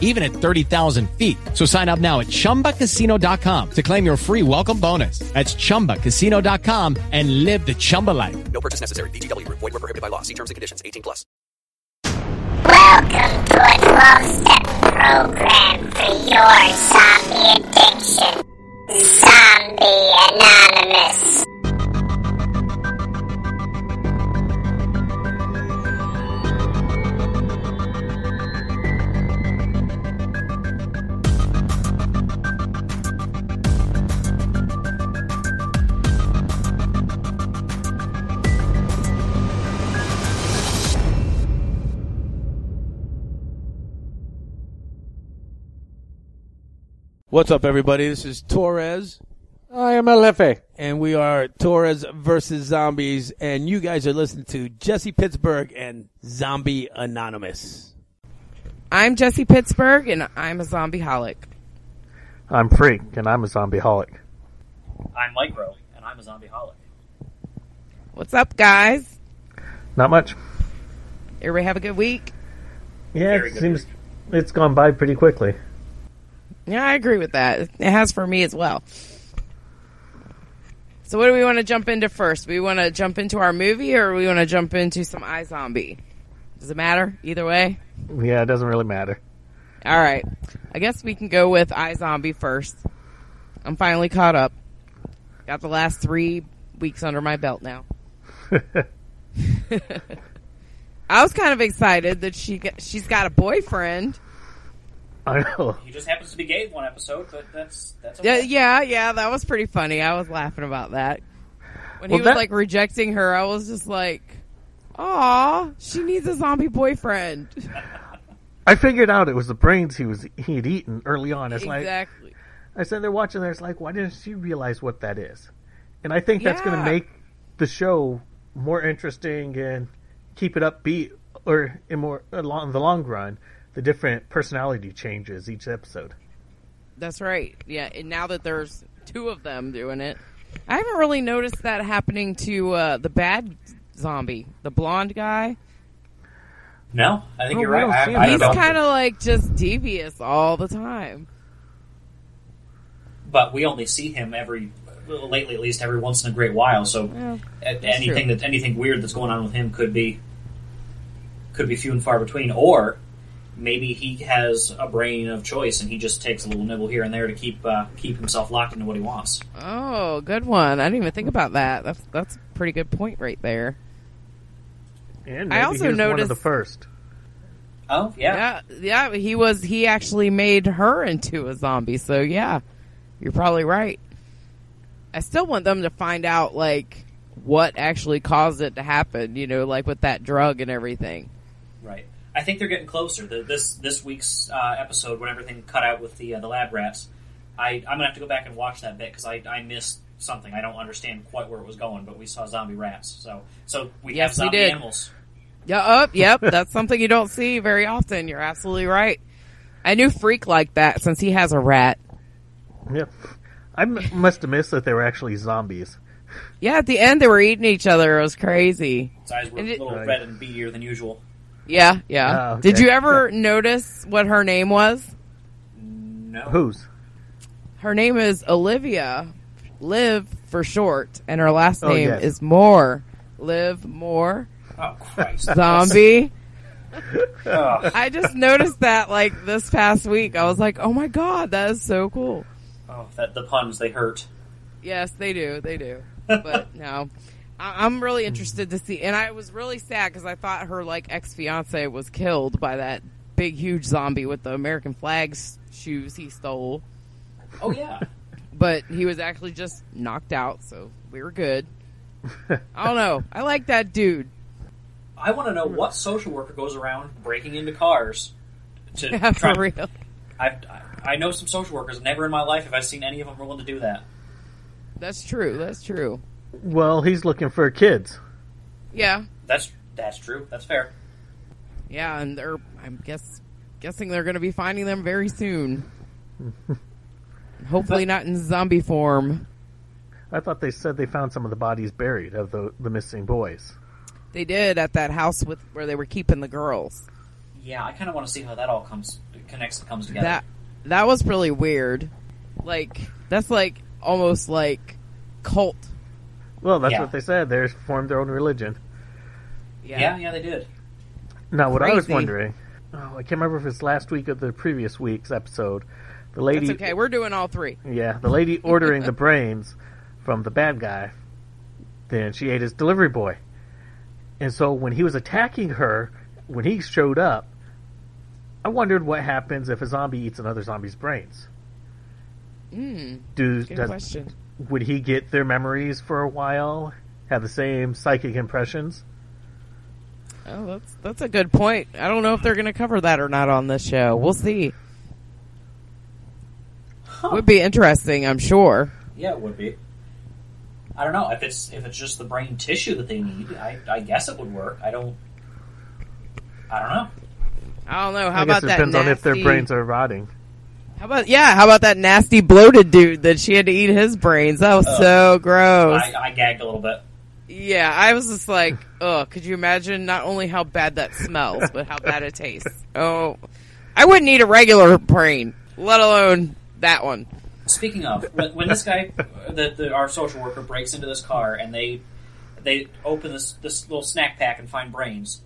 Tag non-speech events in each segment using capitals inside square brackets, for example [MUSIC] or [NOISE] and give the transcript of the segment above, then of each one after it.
even at 30,000 feet. So sign up now at ChumbaCasino.com to claim your free welcome bonus. That's ChumbaCasino.com and live the Chumba life. No purchase necessary. VGW Group. Void were prohibited by law. See terms and conditions. 18 plus. Welcome to a 12-step program for your zombie addiction. Zombie Anonymous. What's up, everybody? This is Torres, I am Alefe. and we are Torres versus Zombies, and you guys are listening to Jesse Pittsburgh and Zombie Anonymous. I'm Jesse Pittsburgh, and I'm a zombie holic. I'm Freak, and I'm a zombie holic. I'm Micro, and I'm a zombie holic. What's up, guys? Not much. Everybody have a good week? Yeah, Very it good seems it's gone by pretty quickly. Yeah, I agree with that. It has for me as well. So, what do we want to jump into first? We want to jump into our movie, or we want to jump into some iZombie? Does it matter? Either way. Yeah, it doesn't really matter. All right. I guess we can go with iZombie first. I'm finally caught up. Got the last three weeks under my belt now. [LAUGHS] [LAUGHS] I was kind of excited that she got, she's got a boyfriend. [LAUGHS] I know. He just happens to be gay one episode, but that's that's Yeah, okay. yeah, yeah. That was pretty funny. I was laughing about that when he was that- like rejecting her. I was just like, "Aw, she needs a zombie boyfriend." [LAUGHS] I figured out it was the brains he was he had eaten early on. It's like exactly. I said they're watching there. It's like why didn't she realize what that is? And I think that's going to make the show more interesting and keep it upbeat, or in more uh, along the long run, the different personality changes each episode. That's right. Yeah, and now that there's two of them doing it, I haven't really noticed that happening to uh, the bad zombie, the blonde guy. No, I think Oh, you're right. don't I, I He's kind of like just devious all the time. but we only see him every well, lately, at least every once in a great while. So Yeah, anything true. that anything weird that's going on with him could be could be few and far between, or maybe he has a brain of choice and he just takes a little nibble here and there to keep uh, keep himself locked into what he wants. Oh, good one. I didn't even think about that. That's that's a pretty good point right there. And I also he was one of noticed- the first. Oh yeah, Yeah, yeah, he was he actually made her into a zombie. So yeah. You're probably right. I still want them to find out like what actually caused it to happen, you know, like with that drug and everything. Right. I think they're getting closer. The, this this week's uh, episode, when everything cut out with the uh, the lab rats, I I'm gonna have to go back and watch that bit because I I missed something. I don't understand quite where it was going, but we saw zombie rats. So so we Yes, have we zombie did. animals. Yeah, up, yep, that's something you don't see very often. You're absolutely right. I knew Freak like that since he has a rat. Yep. I m- must have missed that they were actually zombies. Yeah, at the end they were eating each other. It was crazy. His eyes were a And it- little Right. red and beadier than usual. Yeah, yeah. Ah, okay. Did you ever notice what her name was? No. Whose? Her name is Olivia, Liv for short, and her last Oh, name yes. is Moore. Liv Moore, Oh Christ. zombie. [LAUGHS] Ugh. I just noticed that like this past week. I was like, oh my god, that is so cool. oh, that the puns they hurt. Yes, they do. They do. [LAUGHS] But no, I- I'm really interested to see. And I was really sad because I thought her like ex fiance was killed by that big, huge zombie with the American flags shoes he stole. Oh yeah. [LAUGHS] But he was actually just knocked out, so we were good. I don't know. I like that dude. I want to know what social worker goes around breaking into cars to [LAUGHS] Yeah, try. for real. I I know some social workers. Never in my life have I seen any of them willing to do that. That's true. That's true. Well, he's looking for kids. Yeah. That's That's true. That's fair. Yeah, and they're I'm guess guessing they're going to be finding them very soon. [LAUGHS] Hopefully not in zombie form. I thought they said they found some of the bodies buried of the the missing boys. They did at that house with where they were keeping the girls. Yeah, I kind of want to see how that all comes connects comes together. That that was really weird. Like that's like almost like cult. Well, that's Yeah. what they said. They formed their own religion. yeah, yeah, they did. Now, what I was wondering, oh, I can't remember if it's last week or the previous week's episode. The lady, That's okay. We're doing all three. yeah, the lady [LAUGHS] ordering the brains from the bad guy. Then she ate his delivery boy, and so when he was attacking her, when he showed up, I wondered what happens if a zombie eats another zombie's brains. Mm, Do good does, question. Would he get their memories for a while? Have the same psychic impressions? Oh, that's that's a good point. I don't know if they're going to cover that or not on this show. We'll see. Would be interesting, I'm sure. Yeah, it would be. I don't know if it's if it's just the brain tissue that they need. I, I guess it would work. I don't. I don't know. I don't know. How I guess about it that? depends on if their brains are rotting. How about yeah? How about that nasty bloated dude that she had to eat his brains? That was so gross. I, I gagged a little bit. Yeah, I was just like, ugh. Could you imagine not only how bad that smells, but how bad it tastes? Oh, I wouldn't eat a regular brain, let alone that one. Speaking of, when, when this guy, the, the our social worker, breaks into this car and they they open this this little snack pack and find brains.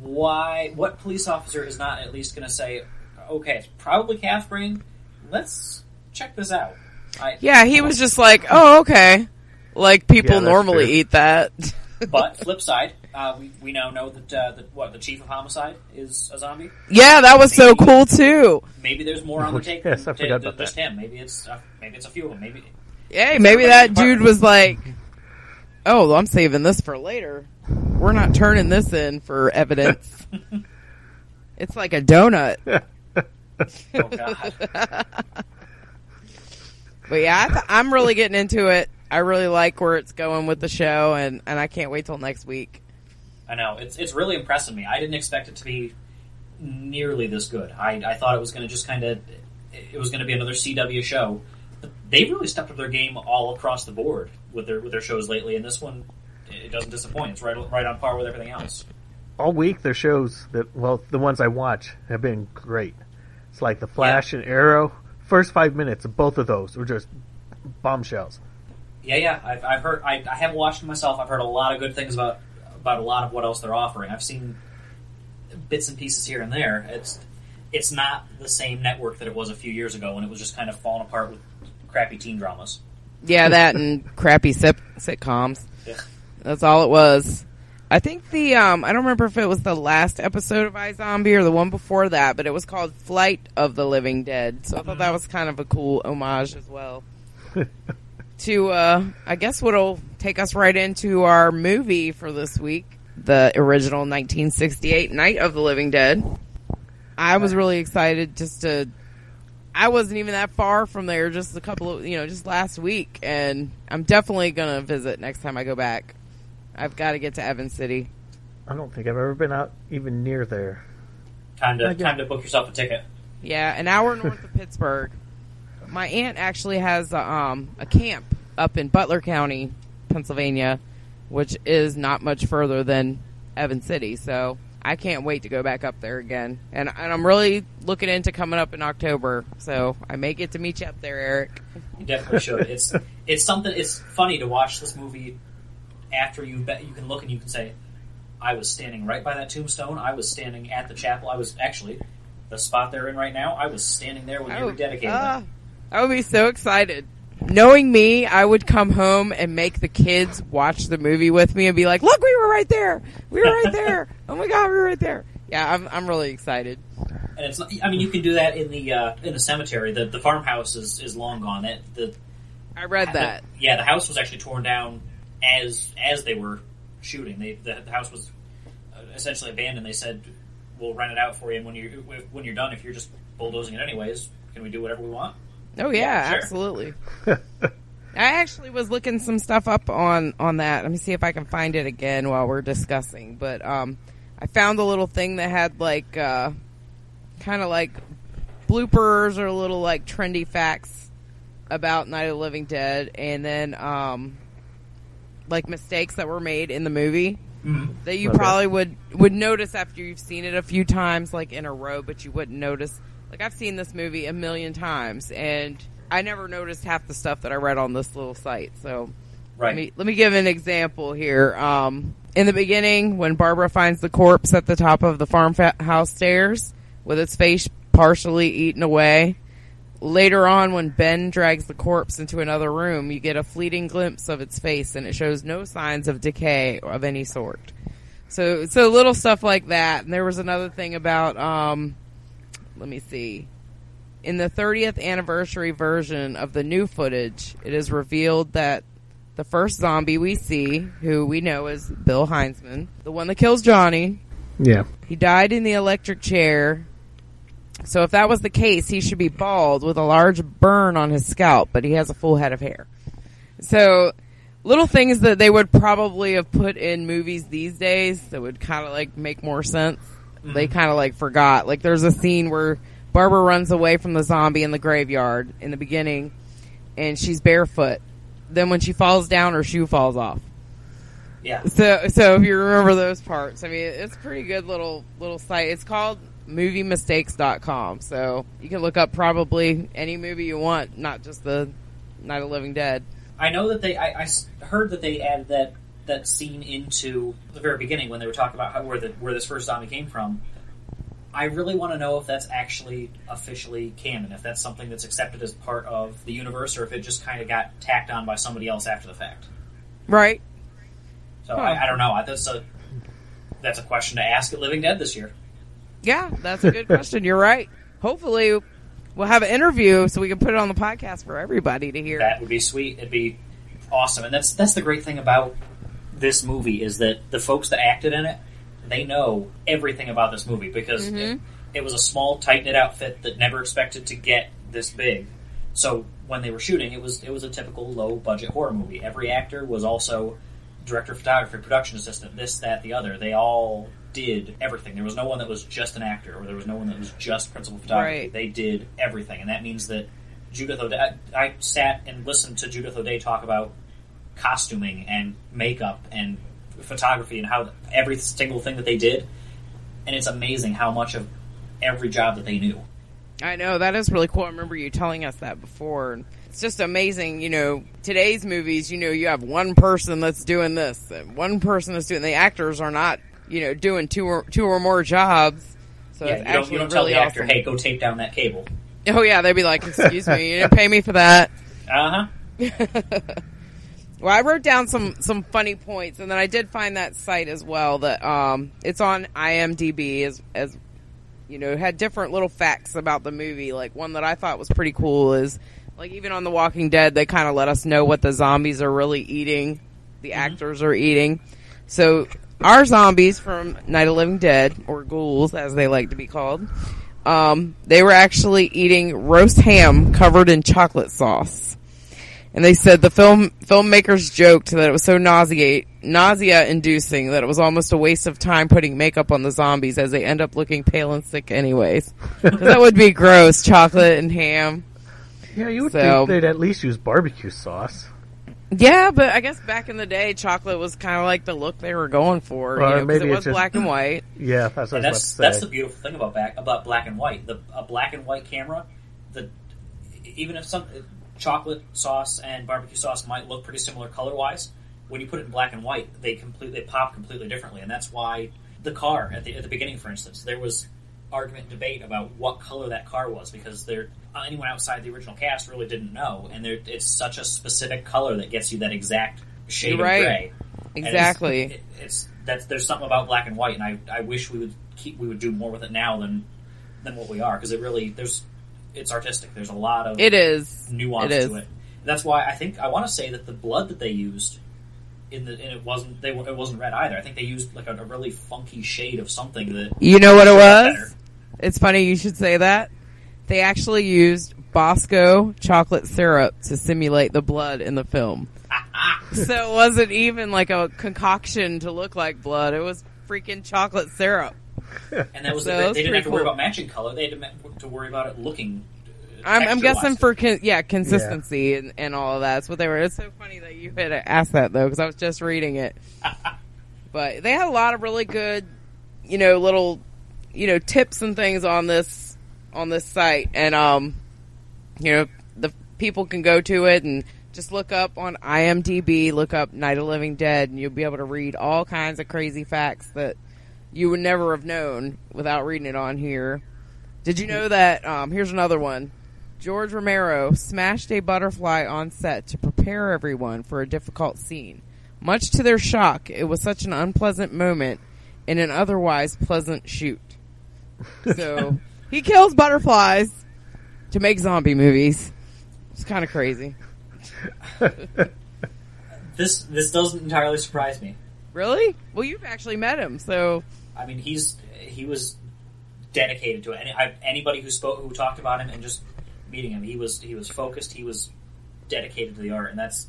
Why? What police officer is not at least going to say, "Okay, it's probably calf brain. Let's check this out." I, Yeah, he was just like, [LAUGHS] oh, okay. Like people Yeah, normally true. eat that. [LAUGHS] But flip side, uh, we we now know that uh, that what the chief of homicide is a zombie. yeah, that was so cool too. Maybe there's more on the take [LAUGHS] Yes, I than, forgot than about just that. him. Maybe it's uh, maybe it's a few of them. Maybe Hey, maybe that dude was like, "Oh, I'm saving this for later. We're not turning this in for evidence." it's like a donut. [LAUGHS] oh god. [LAUGHS] But yeah, I th- I'm really getting into it. I really like where it's going with the show, and, and I can't wait till next week. I know it's it's really impressing me. I didn't expect it to be nearly this good. I, I thought it was going to just kind of it was going to be another CW show. But they've really stepped up their game all across the board with their with their shows lately, and this one it doesn't disappoint. It's right right on par with everything else. all week their shows that well the ones I watch have been great. It's like the Flash and Arrow. First five minutes of both of those were just bombshells. Yeah, yeah. I've, I've heard. I, I haven't watched them myself. I've heard a lot of good things about about a lot of what else they're offering. I've seen bits and pieces here and there. It's it's not the same network that it was a few years ago when it was just kind of falling apart with crappy teen dramas. Yeah, that and crappy sit- sitcoms. Yeah. That's all it was. I think the um I don't remember if it was the last episode of iZombie or the one before that, but it was called Flight of the Living Dead. So I thought that was kind of a cool homage as well. [LAUGHS] to uh I guess what'll take us right into our movie for this week, the original 1968 Night of the Living Dead. I was really excited just to I wasn't even that far from there just a couple of you know just last week and I'm definitely going to visit next time I go back. I've got to get to Evans City. I don't think I've ever been out even near there. Time to time to book yourself a ticket. Yeah, an hour north of [LAUGHS] Pittsburgh. My aunt actually has a, um, a camp up in Butler County, Pennsylvania, which is not much further than Evans City. So I can't wait to go back up there again. And, and I'm really looking into coming up in October. So I may get to meet you up there, Eric. You definitely should. It's it's something. It's funny to watch this movie after you bet you can look and you can say, I was standing right by that tombstone. I was standing at the chapel. I was actually the spot they're in right now. I was standing there when they Oh, rededicated ah, them. I would be so excited. Knowing me, I would come home and make the kids watch the movie with me and be like, "Look, we were right there. We were right there. [LAUGHS] Oh my god, we were right there." Yeah, I'm I'm really excited. And it's not, I mean you can do that in the uh, in the cemetery. The the farmhouse is, is long gone. That the I read that. the- yeah, the house was actually torn down as as they were shooting. They the, the house was uh, essentially abandoned. They said, "We'll rent it out for you, and when you when you're done, if you're just bulldozing it anyways, can we do whatever we want?" Oh yeah, Yeah, sure. absolutely. [LAUGHS] I actually was looking some stuff up on on that. Let me see if I can find it again while we're discussing. But um, I found a little thing that had like uh, kind of like bloopers or little like trendy facts about Night of the Living Dead, and then um, like mistakes that were made in the movie that you Okay. probably would would notice after you've seen it a few times, like in a row, but you wouldn't notice. Like I've seen this movie a million times, and I never noticed half the stuff that I read on this little site. So Right. let me let me give an example here. Um, in the beginning, when Barbara finds the corpse at the top of the farmhouse stairs with its face partially eaten away, later on when Ben drags the corpse into another room, you get a fleeting glimpse of its face, and it shows no signs of decay of any sort. So, so little stuff like that. And there was another thing about, um, let me see. In the 30th anniversary version of the new footage, it is revealed that the first zombie we see, who we know is Bill Hinzman, the one that kills Johnny, Yeah. he died in the electric chair. So if that was the case, he should be bald with a large burn on his scalp, but he has a full head of hair. So little things that they would probably have put in movies these days that would kind of like make more sense. They mm-hmm. kind of like forgot. Like there's a scene where Barbara runs away from the zombie in the graveyard in the beginning and she's barefoot. Then when she falls down, her shoe falls off. Yeah. So, so if you remember those parts, I mean, it's a pretty good little little site. It's called moviemistakes.com. So you can look up probably any movie you want, not just the Night of the Living Dead. I know that they. I heard that they added that that scene into the very beginning when they were talking about how, where the where this first zombie came from. I really want to know if that's actually officially canon, if that's something that's accepted as part of the universe, or if it just kind of got tacked on by somebody else after the fact. Right. So Huh. I, I don't know. I- That's a that's a question to ask at Living Dead this year. Yeah, that's a good question. You're right. Hopefully, we'll have an interview so we can put it on the podcast for everybody to hear. That would be sweet. It'd be awesome. And that's that's the great thing about this movie is that the folks that acted in it, they know everything about this movie because mm-hmm. it, it was a small, tight knit outfit that never expected to get this big. So when they were shooting, it was it was a typical low budget horror movie. Every actor was also director of photography, production assistant, this, that, the other. They all did everything. There was no one that was just an actor, or there was no one that was just principal photography. Right. They did everything, and that means that Judith O'Dea. I, I sat and listened to Judith O'Dea talk about costuming and makeup and photography and how every single thing that they did, and it's amazing how much of every job that they knew. I know that is really cool. I remember you telling us that before. It's just amazing, you know. Today's movies, you know, you have one person that's doing this, and one person that's doing. The actors are not, you know, doing two or two or more jobs. So yeah, you don't, you don't tell really the actor, awesome. "Hey, go tape down that cable." Oh yeah, they'd be like, "Excuse me, you didn't pay me for that." Uh huh. [LAUGHS] Well, I wrote down some some funny points, and then I did find that site as well. That um, it's on IMDb as as you know, had different little facts about the movie. Like one that I thought was pretty cool is like even on The Walking Dead, they kind of let us know what the zombies are really eating, the actors are eating. So our zombies from Night of Living Dead, or ghouls as they like to be called, um, they were actually eating roast ham covered in chocolate sauce. And they said the film filmmakers joked that it was so nauseate nausea inducing that it was almost a waste of time putting makeup on the zombies as they end up looking pale and sick anyways. [LAUGHS] that would be gross, chocolate and ham. Yeah, you would So- think they'd at least use barbecue sauce. Yeah, but I guess back in the day, chocolate was kind of like the look they were going for. Well, you know, 'cause maybe it it's was just- black and white. Yeah, that's what I And was that's about that's the beautiful thing about back about black and white. The a black and white camera, the even if some chocolate sauce and barbecue sauce might look pretty similar color wise, when you put it in black and white, they completely they pop completely differently, and that's why the car at the at the beginning, for instance, there was argument and debate about what color that car was because there Uh, anyone outside the original cast really didn't know, and there, it's such a specific color that gets you that exact shade right. of gray. And it's- Exactly. it- it's that's there's something about black and white, and I, I wish we would keep we would do more with it now than than what we are because it really there's it's artistic. There's a lot of It is. nuance It is. to it. That's why I think I want to say that the blood that they used in the and it wasn't they were- it wasn't red either. I think they used like a, a really funky shade of something that You know what it was? better. It's funny you should say that. They actually used Bosco chocolate syrup to simulate the blood in the film. [LAUGHS] so it wasn't even like a concoction to look like blood. It was freaking chocolate syrup. And that was So the, that's they didn't pretty have to worry cool. about matching color. They had to, ma- to worry about it looking. uh, I'm, I'm guessing for con- yeah consistency and, and all of that. That's what they were. It's so funny that you had asked that though because I was just reading it. [LAUGHS] but they had a lot of really good, you know, little, you know, tips and things on this on this site, and um, you know, the people can go to it and just look up on IMDb, look up Night of Living Dead, and you'll be able to read all kinds of crazy facts that you would never have known without reading it on here. Did you know that? Um, here's another one. George Romero smashed a butterfly on set to prepare everyone for a difficult scene. Much to their shock, it was such an unpleasant moment in an otherwise pleasant shoot. So [LAUGHS] he kills butterflies to make zombie movies. It's kind of crazy. [LAUGHS] This this doesn't entirely surprise me. Really? Well, you've actually met him, so I mean, he's he was dedicated to it. Any, I, anybody who spoke, who talked about him, and just meeting him, he was he was focused. He was dedicated to the art, and that's.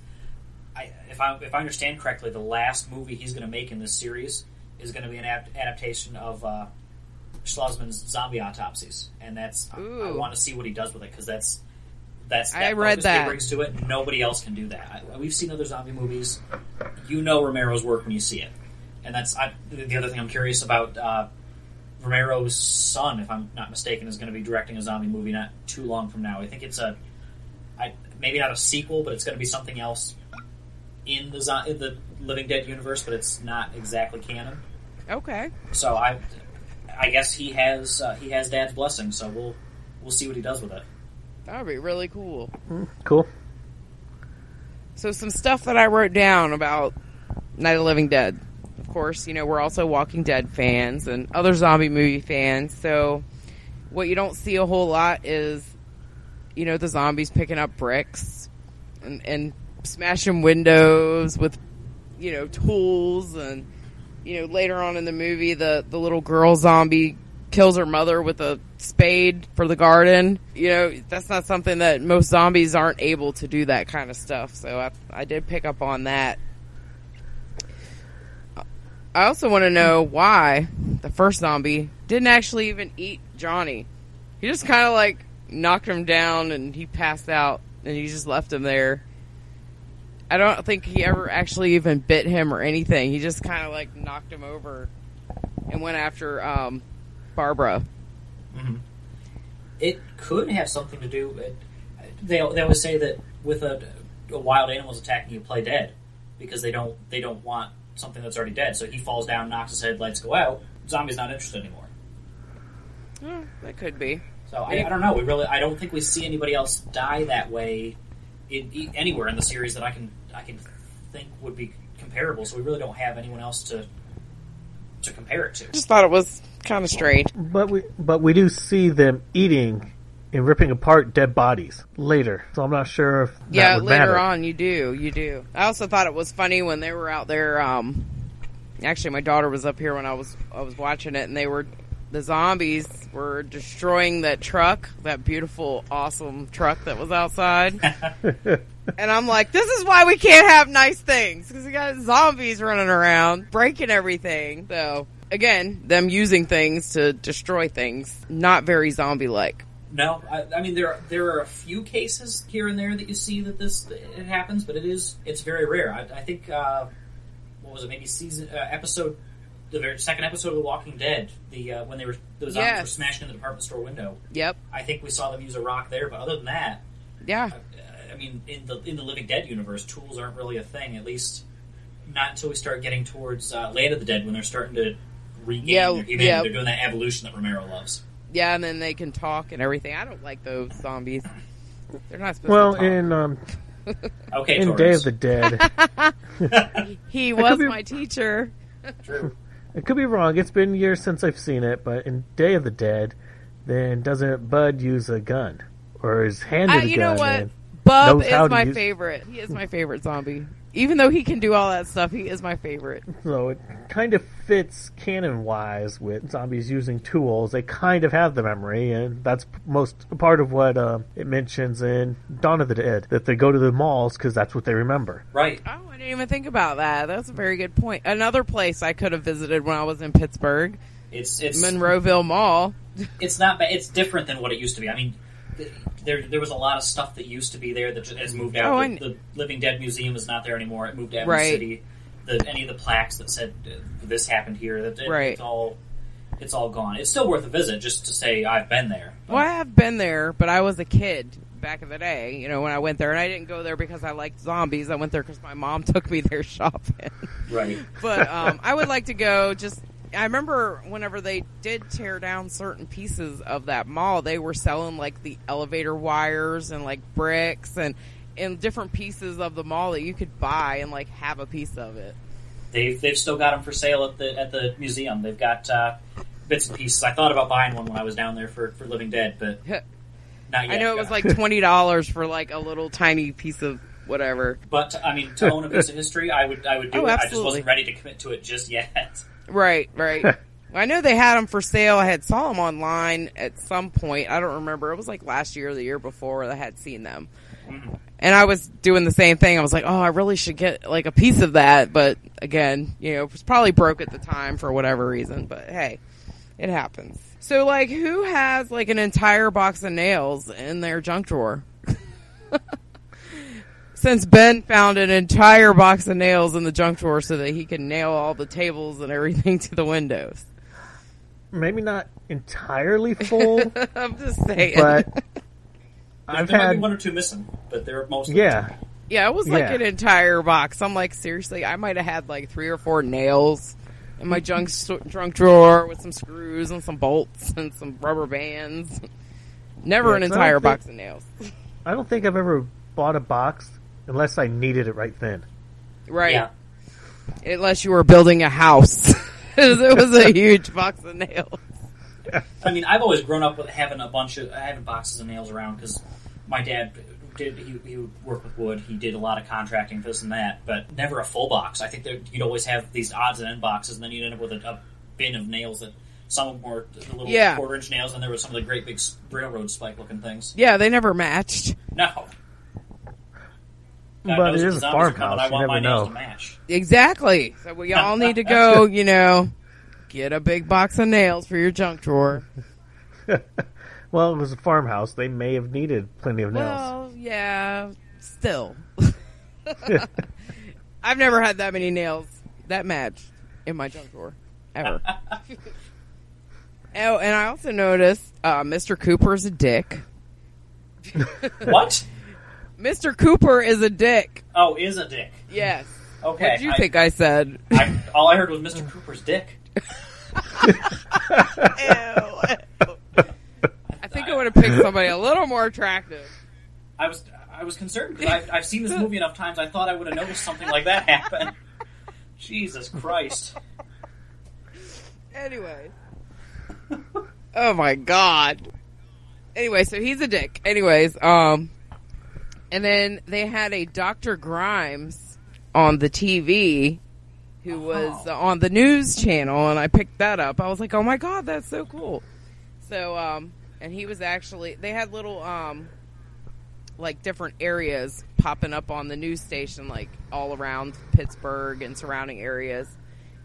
I, if I if I understand correctly, the last movie he's going to make in this series is going to be an ap- adaptation of uh, Schlozman's Zombie Autopsies, and that's I, I want to see what he does with it because that's that's that I read that. he brings to it. Nobody else can do that. I, we've seen other zombie movies. You know Romero's work when you see it, and that's I, the other thing I'm curious about. Uh, Romero's son, if I'm not mistaken, is going to be directing a zombie movie not too long from now. I think it's a, I, maybe not a sequel, but it's going to be something else in the in the Living Dead universe, but it's not exactly canon. okay. So I, I guess he has uh, he has Dad's blessing. So we'll we'll see what he does with it. That would be really cool. Cool. So some stuff that I wrote down about Night of the Living Dead. Of course, you know, we're also Walking Dead fans and other zombie movie fans. So what you don't see a whole lot is, you know, the zombies picking up bricks and, and smashing windows with, you know, tools and, you know, later on in the movie, the, the little girl zombie kills her mother with a spade for the garden. You know, that's not something that most zombies aren't able to do that kind of stuff. So I, I did pick up on that. I also want to know why the first zombie didn't actually even eat Johnny. He just kind of like knocked him down and he passed out and he just left him there. I don't think he ever actually even bit him or anything. He just kind of like knocked him over and went after um, Barbara. It could have something to do. It, they they always say that with a, a wild animal's attacking you, play dead because they don't they don't want something that's already dead. So he falls down, knocks his head, lights go out. Zombie's not interested anymore. Hmm, that could be. So I, I don't know. We really I don't think we see anybody else die that way in, in, anywhere in the series that I can I can think would be comparable. So we really don't have anyone else to to compare it to. Just thought it was kind of strange. But we but we do see them eating and ripping apart dead bodies later. So I'm not sure if that Yeah, would later matter. on you do, you do. I also thought it was funny when they were out there. Um, actually, my daughter was up here when I was I was watching it, and they were the zombies were destroying that truck, that beautiful, awesome truck that was outside. [LAUGHS] and I'm like, this is why we can't have nice things because we got zombies running around breaking everything. So again, them using things to destroy things, not very zombie like. No, I, I mean there are, there are a few cases here and there that you see that this it happens, but it is it's very rare. I, I think uh, what was it? Maybe season uh, episode the very second episode of The Walking Dead. The uh, when they were those zombies were Yes. smashing in the department store window. Yep. I think we saw them use a rock there, but other than that, Yeah. uh, I mean in the in the Living Dead universe, tools aren't really a thing. At least not until we start getting towards uh, Land of the Dead when they're starting to regain Yeah, their humanity. yeah. They're doing that evolution that Romero loves. Yeah, and then they can talk and everything. I don't like those zombies. They're not supposed Well, to talk. in um, Okay, in Taurus. Day of the Dead, [LAUGHS] he [LAUGHS] was be- my teacher. True. I could be wrong. It's been years since I've seen it, but in Day of the Dead, then doesn't Bub use a gun or is handed I, a you gun? know what? Bub is my use- favorite. He is my favorite zombie. Even though he can do all that stuff, he is my favorite. So it kind of fits canon wise with zombies using tools. They kind of have the memory, and that's most part of what uh, it mentions in Dawn of the Dead that they go to the malls because that's what they remember. Right. Oh, I didn't even think about that. That's a very good point. Another place I could have visited when I was in Pittsburgh, It's it's Monroeville Mall. it's not bad. It's different than what it used to be. I mean, th- there there was a lot of stuff that used to be there that has moved out. Oh, the, the Living Dead Museum is not there anymore. It moved to Evans Right. City. The, any of the plaques that said uh, this happened here, that it, Right. it's all it's all gone. It's still worth a visit just to say I've been there. Well, I have been there, but I was a kid back in the day, you know, when I went there. And I didn't go there because I liked zombies. I went there because my mom [LAUGHS] took me there shopping. Right. but um, I would like to go just. I remember whenever they did tear down certain pieces of that mall, they were selling like the elevator wires and like bricks and and different pieces of the mall that you could buy and like have a piece of it. They've they've still got them for sale at the at the museum. They've got uh, bits and pieces. I thought about buying one when I was down there for, for Living Dead, but [LAUGHS] not yet. I know it was [LAUGHS] like twenty dollars for like a little tiny piece of whatever. But I mean, to own a piece of history, I would I would do [LAUGHS] Oh, it. I just wasn't ready to commit to it just yet. Right, right. [LAUGHS] I know they had them for sale. I had saw them online at some point. I don't remember. It was like last year or the year before that I had seen them. And I was doing the same thing. I was like, "Oh, I really should get like a piece of that." But again, you know, it was probably broke at the time for whatever reason. But hey, it happens. So, like, who has like an entire box of nails in their junk drawer? [LAUGHS] Since Ben found an entire box of nails in the junk drawer so that he can nail all the tables and everything [LAUGHS] to the windows. Maybe not entirely full, [LAUGHS] I'm just saying. but [LAUGHS] I've there might be had one or two missing, but they're mostly yeah. yeah, it was like Yeah. an entire box. I'm like, seriously, I might have had like three or four nails in my junk junk drawer with some screws and some bolts and some rubber bands. Never Yeah, an 'cause I don't entire think- box of nails. I don't think I've ever bought a box unless I needed it right then. Right. Yeah. Unless you were building a house. [LAUGHS] it was a huge box of nails. I mean, I've always grown up with having a bunch of having boxes of nails around because my dad did he, he would work with wood. He did a lot of contracting, this and that, but never a full box. I think that you'd always have these odds and end boxes, and then you'd end up with a, a bin of nails that some of them were the little Yeah. quarter inch nails, and there were some of the great big railroad spike looking things. Yeah, they never matched. No. God But knows it if a zombies are coming, farmhouse, I you want never my nails know. to match. Exactly. So we all [LAUGHS] need to go, you know, get a big box of nails for your junk drawer. [LAUGHS] Well, it was a farmhouse. They may have needed plenty of nails. Well, yeah, still. [LAUGHS] I've never had that many nails that match in my junk drawer ever. oh, and I also noticed uh, Mr. Cooper's a dick. What? Mr. Cooper is a dick. Oh, is a dick. Yes. Okay. What did you I- think I said? I, all I heard was Mr. Cooper's dick. [LAUGHS] I think I would have picked somebody a little more attractive. I was I was concerned because I've, I've seen this movie enough times. I thought I would have noticed something like that happen. Jesus Christ! Anyway. oh my god. Anyway, so he's a dick. Anyways, um and then they had a Dr. Grimes on the TV who was uh, on the news channel and I picked that up. I was like, "Oh my god, that's so cool." So um and he was actually they had little um like different areas popping up on the news station like all around Pittsburgh and surrounding areas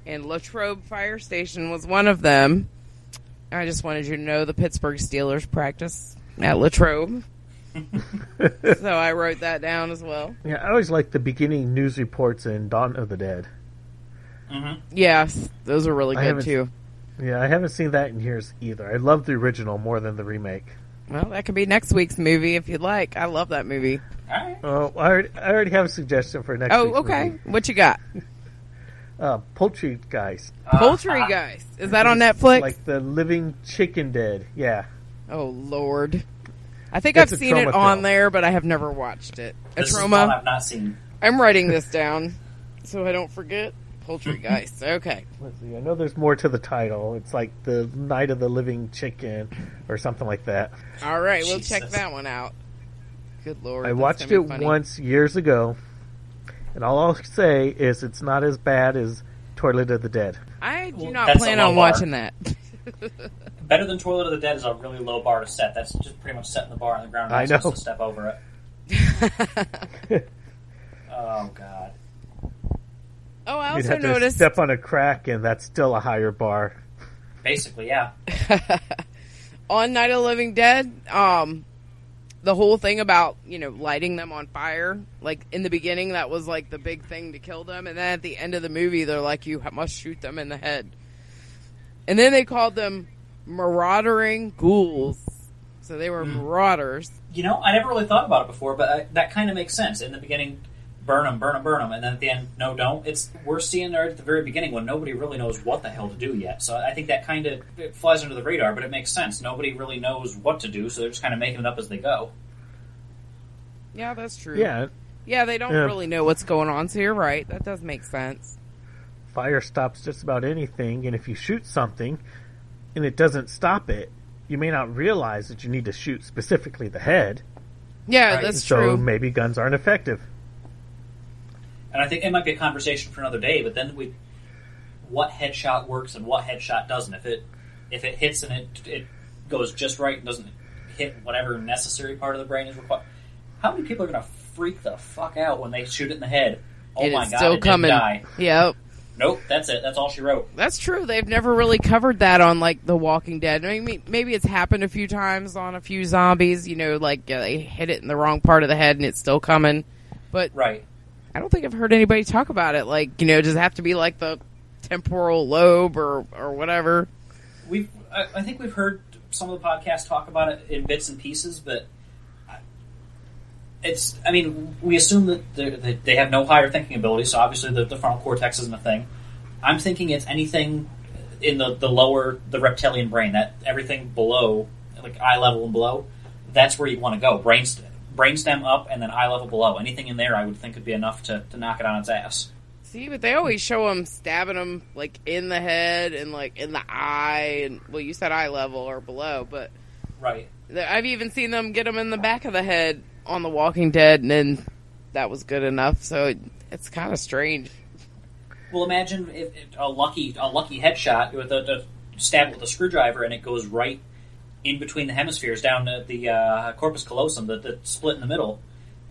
and Latrobe Fire Station was one of them. I just wanted you to know the Pittsburgh Steelers practice at Latrobe. [LAUGHS] so I wrote that down as well. Yeah, I always like the beginning news reports in Dawn of the Dead. Yes, those are really I good haven't- too. Yeah, I haven't seen that in years either. I love the original more than the remake. Well, that could be next week's movie if you'd like. I love that movie. All right. Oh, I already, I already have a suggestion for next. Week. Oh, week's okay. movie. What you got? [LAUGHS] Uh, Poultry Guys, Poultrygeist. Is that on Netflix? like the Living Chicken Dead. Yeah, oh Lord. I think It's I've a seen it Troma on film. there, but I have never watched it. A This is Troma. I've not seen. I'm writing this down so I don't forget. Poultrygeist. [LAUGHS] Okay. let's see. I know there's more to the title. It's like the Night of the Living Chicken or something like that. All right, we'll check Jesus. that one out. Good lord. I that's watched gonna it be funny. once years ago, And all I'll say is it's not as bad as Toilet of the Dead. I do Well, not that's plan a on bar. watching that. [LAUGHS] [LAUGHS] Better than Toilet of the Dead is a really low bar to set. That's just pretty much setting the bar on the ground. I and not know. supposed to step over it. [LAUGHS] oh God. Oh, I You'd also have to noticed step on a crack, and that's still a higher bar. Basically, yeah. [LAUGHS] on Night of the Living Dead, um, the whole thing about you know lighting them on fire, like in the beginning, that was like the big thing to kill them, and then at the end of the movie, they're like, you must shoot them in the head, and then they called them marauding ghouls, so they were hmm. marauders. You know, I never really thought about it before, but I, that kind of makes sense. In the beginning, burn them, burn them, burn them, and then at the end, no, don't. It's we're seeing there at the very beginning when nobody really knows what the hell to do yet. So I think that kind of flies under the radar, but it makes sense. Nobody really knows what to do, so they're just kind of making it up as they go. Yeah, that's true. Yeah, yeah, they don't Yeah. really know what's going on, so you're right. That does make sense. Fire stops just about anything, and if you shoot something and it doesn't stop it, you may not realize that you need to shoot specifically the head. Yeah, Right, that's so true. maybe guns aren't effective. And I think it might be a conversation for another day. But then we, what headshot works and what headshot doesn't. If it if it hits and it it goes just right and doesn't hit whatever necessary part of the brain is required. How many people are going to freak the fuck out when they shoot it in the head? Oh It my is god! still it didn't coming. die. Yep. Nope, that's it. That's all she wrote. That's true. They've never really covered that on like The Walking Dead. I mean, maybe it's happened a few times on a few zombies. You know, like uh, they hit it in the wrong part of the head and it's still coming. But Right. I don't think I've heard anybody talk about it. Like, you know, does it have to be like the temporal lobe or or whatever? We've I, I think we've heard some of the podcasts talk about it in bits and pieces, but it's. I mean, we assume that that they have no higher thinking ability, so obviously the, the frontal cortex isn't a thing. I'm thinking it's anything in the the lower the reptilian brain that everything below, like eye level and below, that's where you want to go. Brainstem, brainstem up, and then eye level below. Anything in there, I would think would be enough to, to knock it on its ass. See, but they always show them stabbing them like in the head and like in the eye and well, you said eye level or below, but Right. I've even seen them get them in the back of the head on The Walking Dead, and then that was good enough. So it, it's kind of strange. Well, imagine if, if a lucky a lucky headshot with a, a stab with a screwdriver, and it goes right in between the hemispheres down to the uh, corpus callosum, the, the split in the middle,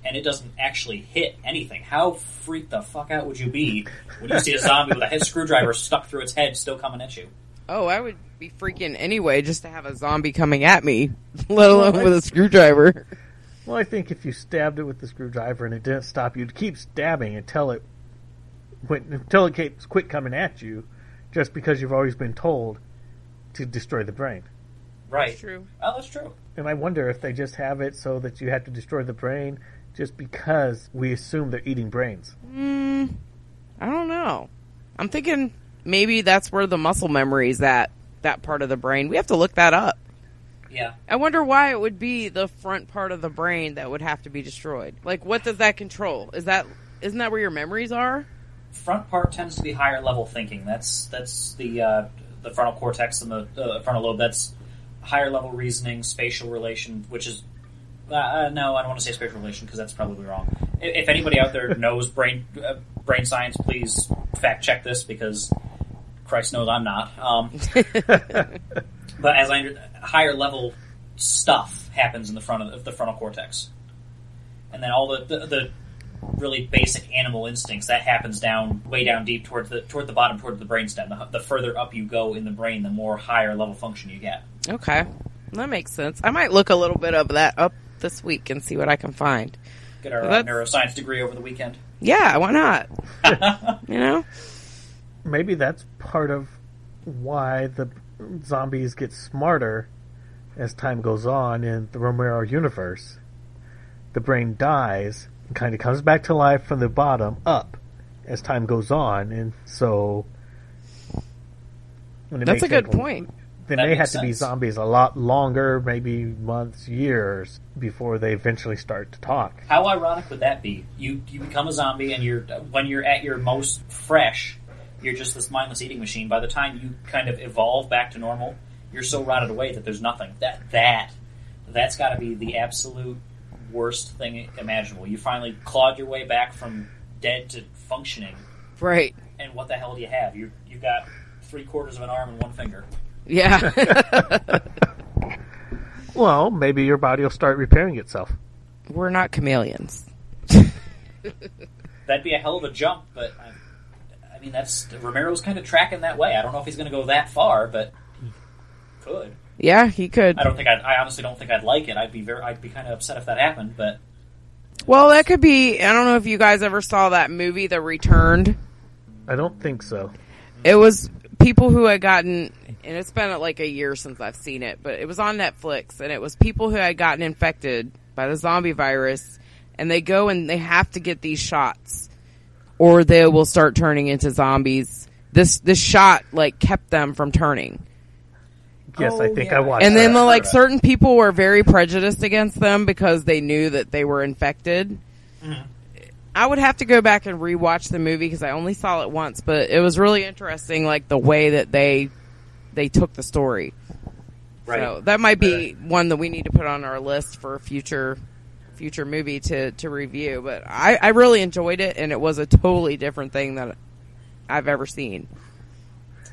and it doesn't actually hit anything. How freaked the fuck out would you be when you see a zombie with a head screwdriver stuck through its head, still coming at you? Oh, I would be freaking anyway just to have a zombie coming at me, [LAUGHS] let alone with a screwdriver. Well, I think if you stabbed it with the screwdriver and it didn't stop, you'd keep stabbing until it went, until it keeps quit coming at you, just because you've always been told to destroy the brain. Right. That's true. Oh, that's true. And I wonder if they just have it so that you have to destroy the brain, just because we assume they're eating brains. Mm, I don't know. I'm thinking maybe that's where the muscle memory is at, that part of the brain. We have to look that up. Yeah. I wonder why it would be the front part of the brain that would have to be destroyed. Like, what does that control? Is that isn't that where your memories are? Front part tends to be higher level thinking. That's that's the uh, the frontal cortex and the uh, frontal lobe. That's higher level reasoning, spatial relation, which is uh, uh, no, I don't want to say spatial relation because that's probably wrong. If anybody out there [LAUGHS] knows brain uh, brain science, please fact check this because Christ knows I'm not. Um, [LAUGHS] but as I under, higher level stuff happens in the front of the frontal cortex, and then all the, the the really basic animal instincts that happens down way down deep towards the toward the bottom toward the brainstem. The, the further up you go in the brain, the more higher level function you get. Okay, that makes sense. I might look a little bit of that up this week and see what I can find. Get our uh, neuroscience degree over the weekend. Yeah, why not? [LAUGHS] you know, Maybe that's part of why the zombies get smarter as time goes on in the Romero universe. The brain dies and kind of comes back to life from the bottom up as time goes on, and so. when that's a good take point. They That may have makes to be zombies a lot longer, maybe months, years, before they eventually start to talk. How ironic would that be? You you become a zombie, and you're when you're at your most fresh, you're just this mindless eating machine. By the time you kind of evolve back to normal, you're so rotted away that there's nothing. That that that's got to be the absolute worst thing imaginable. You finally clawed your way back from dead to functioning, Right. and what the hell do you have? You you got three quarters of an arm and one finger. Yeah. [LAUGHS] Well, maybe your body will start repairing itself. We're not chameleons. [LAUGHS] That'd be a hell of a jump, but I, I mean that's Romero's kind of tracking that way. I don't know if he's going to go that far, but could. Yeah, he could. I don't think I'd, I honestly don't think I'd like it. I'd be very I'd be kind of upset if that happened, but Well, that could be. I don't know if you guys ever saw that movie, The Returned. I don't think so. It was people who had gotten, and it's been like a year since I've seen it, but it was on Netflix, and it was people who had gotten infected by the zombie virus, and they go and they have to get these shots, or they will start turning into zombies. This this shot like kept them from turning. Yes, I Oh, think yeah. I watched. It. And then that. like certain people were very prejudiced against them because they knew that they were infected. Mm-hmm. I would have to go back and rewatch the movie because I only saw it once, but it was really interesting, like the way that they they took the story. right. So that might be one that we need to put on our list for a future future movie to to review. But I, I really enjoyed it, and it was a totally different thing that I've ever seen.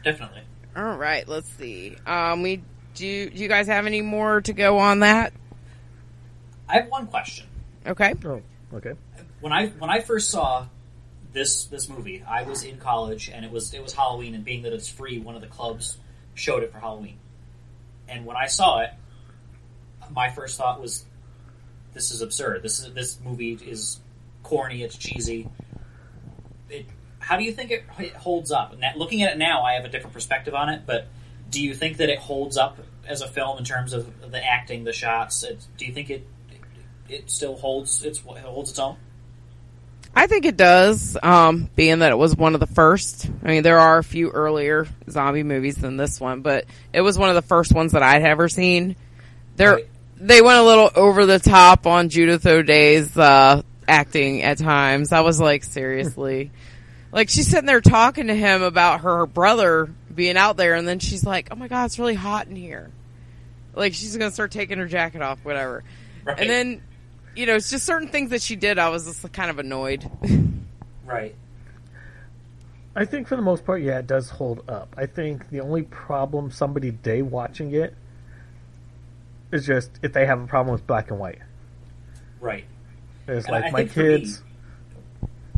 Definitely. All right, let's see. Um, we do. Do you guys have any more to go on that? I have one question. Okay. Oh, okay. When I when I first saw this this movie, I was in college and it was it was Halloween, and being that it's free, one of the clubs showed it for Halloween. And when I saw it, my first thought was, "This is absurd. This is this movie is corny. It's cheesy." It, how do you think it, it holds up? That, looking at it now, I have a different perspective on it. But do you think that it holds up as a film in terms of the acting, the shots? It, do you think it it still holds its it holds its own? I think it does. Um, being that it was one of the first. I mean, there are a few earlier zombie movies than this one, but it was one of the first ones that I'd ever seen. Right. They went a little over the top on Judith O'Dea's uh, acting at times. I was like, seriously. Like she's sitting there talking to him about her brother being out there, and then she's like, "Oh my god, it's really hot in here." Like she's gonna start taking her jacket off, whatever. Right. And then, you know, it's just certain things that she did. I was just kind of annoyed. [LAUGHS] right. I think for the most part, yeah, it does hold up. I think the only problem somebody day watching it is just if they have a problem with black and white. Right. It's And I like my think for me- kids,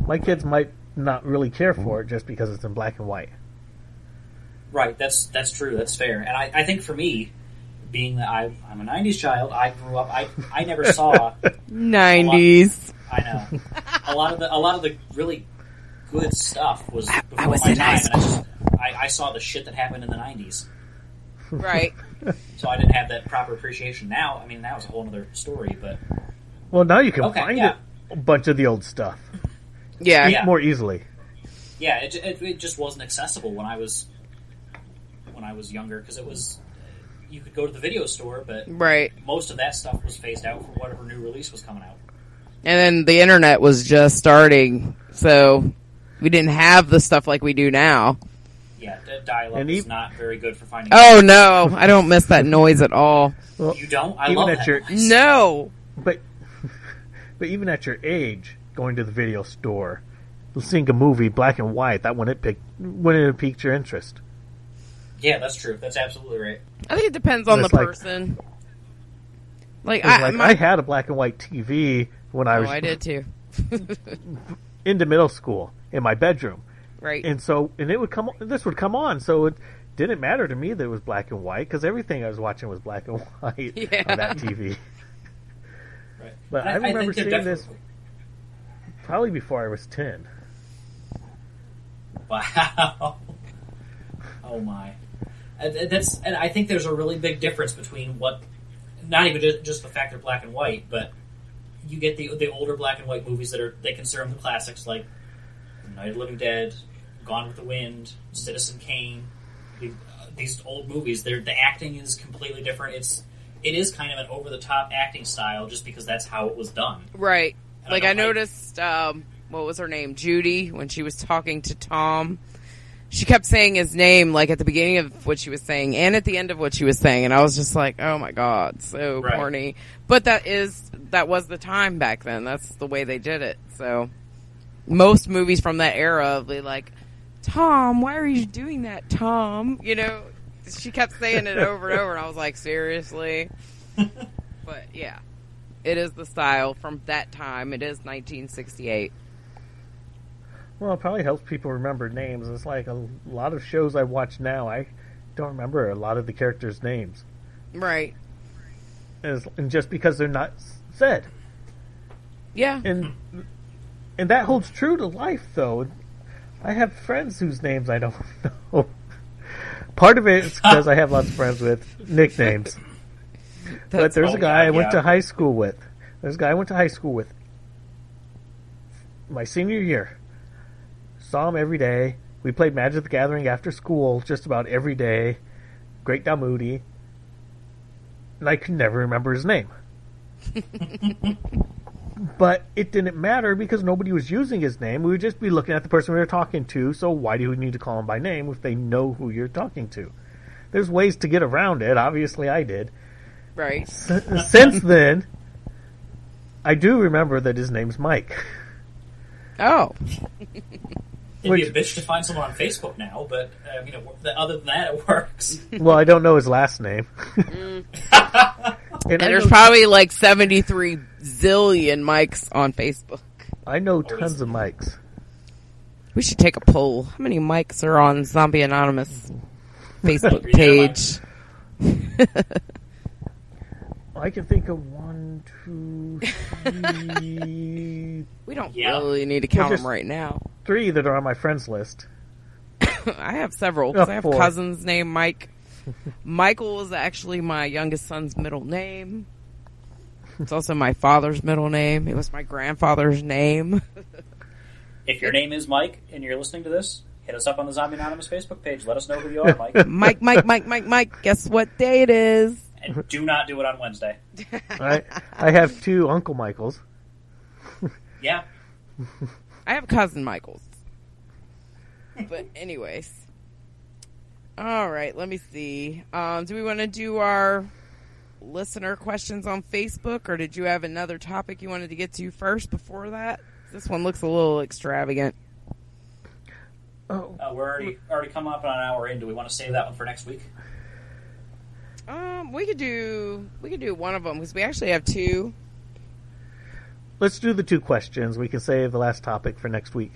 my kids might not really care for it just because it's in black and white. Right, that's that's true. That's fair. And I, I think for me, being that I, I'm a '90s child, I grew up. I I never saw. [LAUGHS] Nineties. I know a lot of the a lot of the really good stuff was before was my in high time, and I, just, I, I saw the shit that happened in the '90s, Right. so I didn't have that proper appreciation. Now, I mean, that was a whole other story. But Well, now you can Okay, find yeah. it a bunch of the old stuff Yeah. Yeah. more easily. yeah, it, it, it just wasn't accessible when I was when I was younger because it was you could go to the video store, but Right. most of that stuff was phased out for whatever new release was coming out. And then the internet was just starting, so we didn't have the stuff like we do now. Yeah, d- dial-up And is ev- not very good for finding. Oh no, I don't miss that noise at all. Well, You don't? I even love at that your noise. No. but [LAUGHS] but even at your age, going to the video store, seeing a movie black and white, that wouldn't pick wouldn't have piqued your interest. Yeah, that's true. That's absolutely right. I think it depends on the It's like- person. Like, 'Cause, I, like my- I had a black and white TV when I oh, was I did too. [LAUGHS] into middle school in my bedroom, right. and so and it would come this would come on, so it didn't matter to me that it was black and white because everything I was watching was black and [LAUGHS] white Yeah. on that TV. [LAUGHS] Right. But And I remember think they're seeing this- Probably before I was ten. Wow. [LAUGHS] Oh my. And and that's and I think there's a really big difference between what, not even just, just the fact they're black and white, but you get the the older black and white movies that are they consider them the classics like Night of the Living Dead, Gone with the Wind, Citizen Kane. The, uh, these old movies, they're the acting is completely different. It's it is kind of an over the top acting style just because that's how it was done. Right. I Like I noticed, um, what was her name? Judy, when she was talking to Tom. She kept saying his name, like at the beginning of what she was saying and at the end of what she was saying. And I was just like, oh my God, so Right. corny. But that is, that was the time back then. That's the way they did it. So, most movies from that era, they like, Tom, why are you doing that, Tom? You know, she kept saying it over and over, and I was like, seriously. [LAUGHS] but yeah, it is the style from that time. It is 1968. Well, it probably helps people remember names. It's like a lot of shows I watch now. I don't remember a lot of the characters' names, Right. As- and just because they're not said. Yeah. And and that holds true to life, though. I have friends whose names I don't [LAUGHS] know. Part of it is because I have lots of friends with nicknames. [LAUGHS] but there's a guy yeah, I went yeah. to high school with. There's a guy I went to high school with. My senior year. Saw him every day. We played Magic the Gathering after school just about every day. Great Moody. And I could never remember his name. [LAUGHS] but it didn't matter because nobody was using his name. We would just be looking at the person we were talking to, so why do we need to call him by name if they know who you're talking to? There's ways to get around it. Obviously, I did. Right. Since [LAUGHS] then, I do remember that his name's Mike. Oh. [LAUGHS] It'd Which- be a bitch to find someone on Facebook now, but uh, you know, th- other than that, it works. [LAUGHS] Well, I don't know his last name. [LAUGHS] and And there's know, probably like 73 zillion mics on Facebook. I know tons of Mikes. We should take a poll. How many mics are on Zombie Anonymous [LAUGHS] Facebook page? I can think of one, two, [LAUGHS] three, We don't Yeah. really need to count just- them right now. three that are on my friends list. [LAUGHS] I have several because Oh, I have four. cousins named Mike. Michael is actually my youngest son's middle name. It's also my father's middle name. It was my grandfather's name. If your name is Mike and you're listening to this, hit us up on the Zombie Anonymous Facebook page. Let us know who you are, Mike. [LAUGHS] Mike, Mike, Mike, Mike, Mike. Guess what day it is? And do not do it on Wednesday. [LAUGHS] I I have two Uncle Michaels. [LAUGHS] Yeah, I have cousin Michaels. But anyways. All right, let me see. Um, do we want to do our listener questions on Facebook or did you have another topic you wanted to get to first before that? This one looks a little extravagant. Oh, uh, we're already already come up on an hour in. Do we want to save that one for next week? Um, we could do we could do one of them because we actually have two. let's do the two questions. We can save the last topic for next week.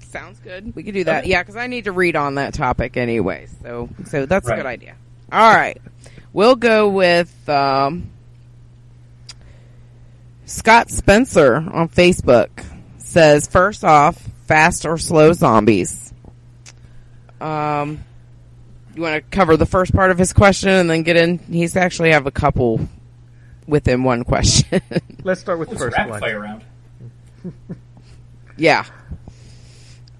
Sounds good. We could do that. Okay. Yeah, because I need to read on that topic anyway. So, so that's a good idea. All right, we'll go with um, Scott Spencer on Facebook. Says first off, fast or slow zombies. Um, you want to cover the first part of his question and then get in? He's actually have a couple within one question. [LAUGHS] Let's start with the Let's first one. fire round. yeah.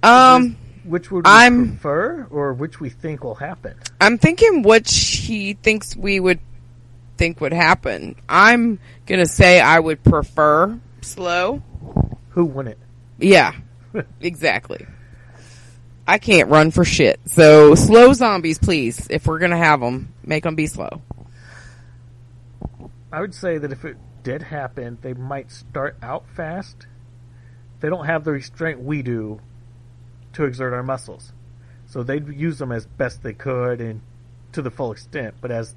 Um. Which would we I'm- prefer, or which we think will happen? I'm thinking which he thinks we would think would happen. I'm gonna say I would prefer slow. Who wouldn't? Yeah, exactly. I can't run for shit. So slow zombies, please. If we're gonna have them, make them be slow. I would say that if it did happen, they might start out fast. They don't have the restraint we do to exert our muscles. So they'd use them as best they could and to the full extent. But as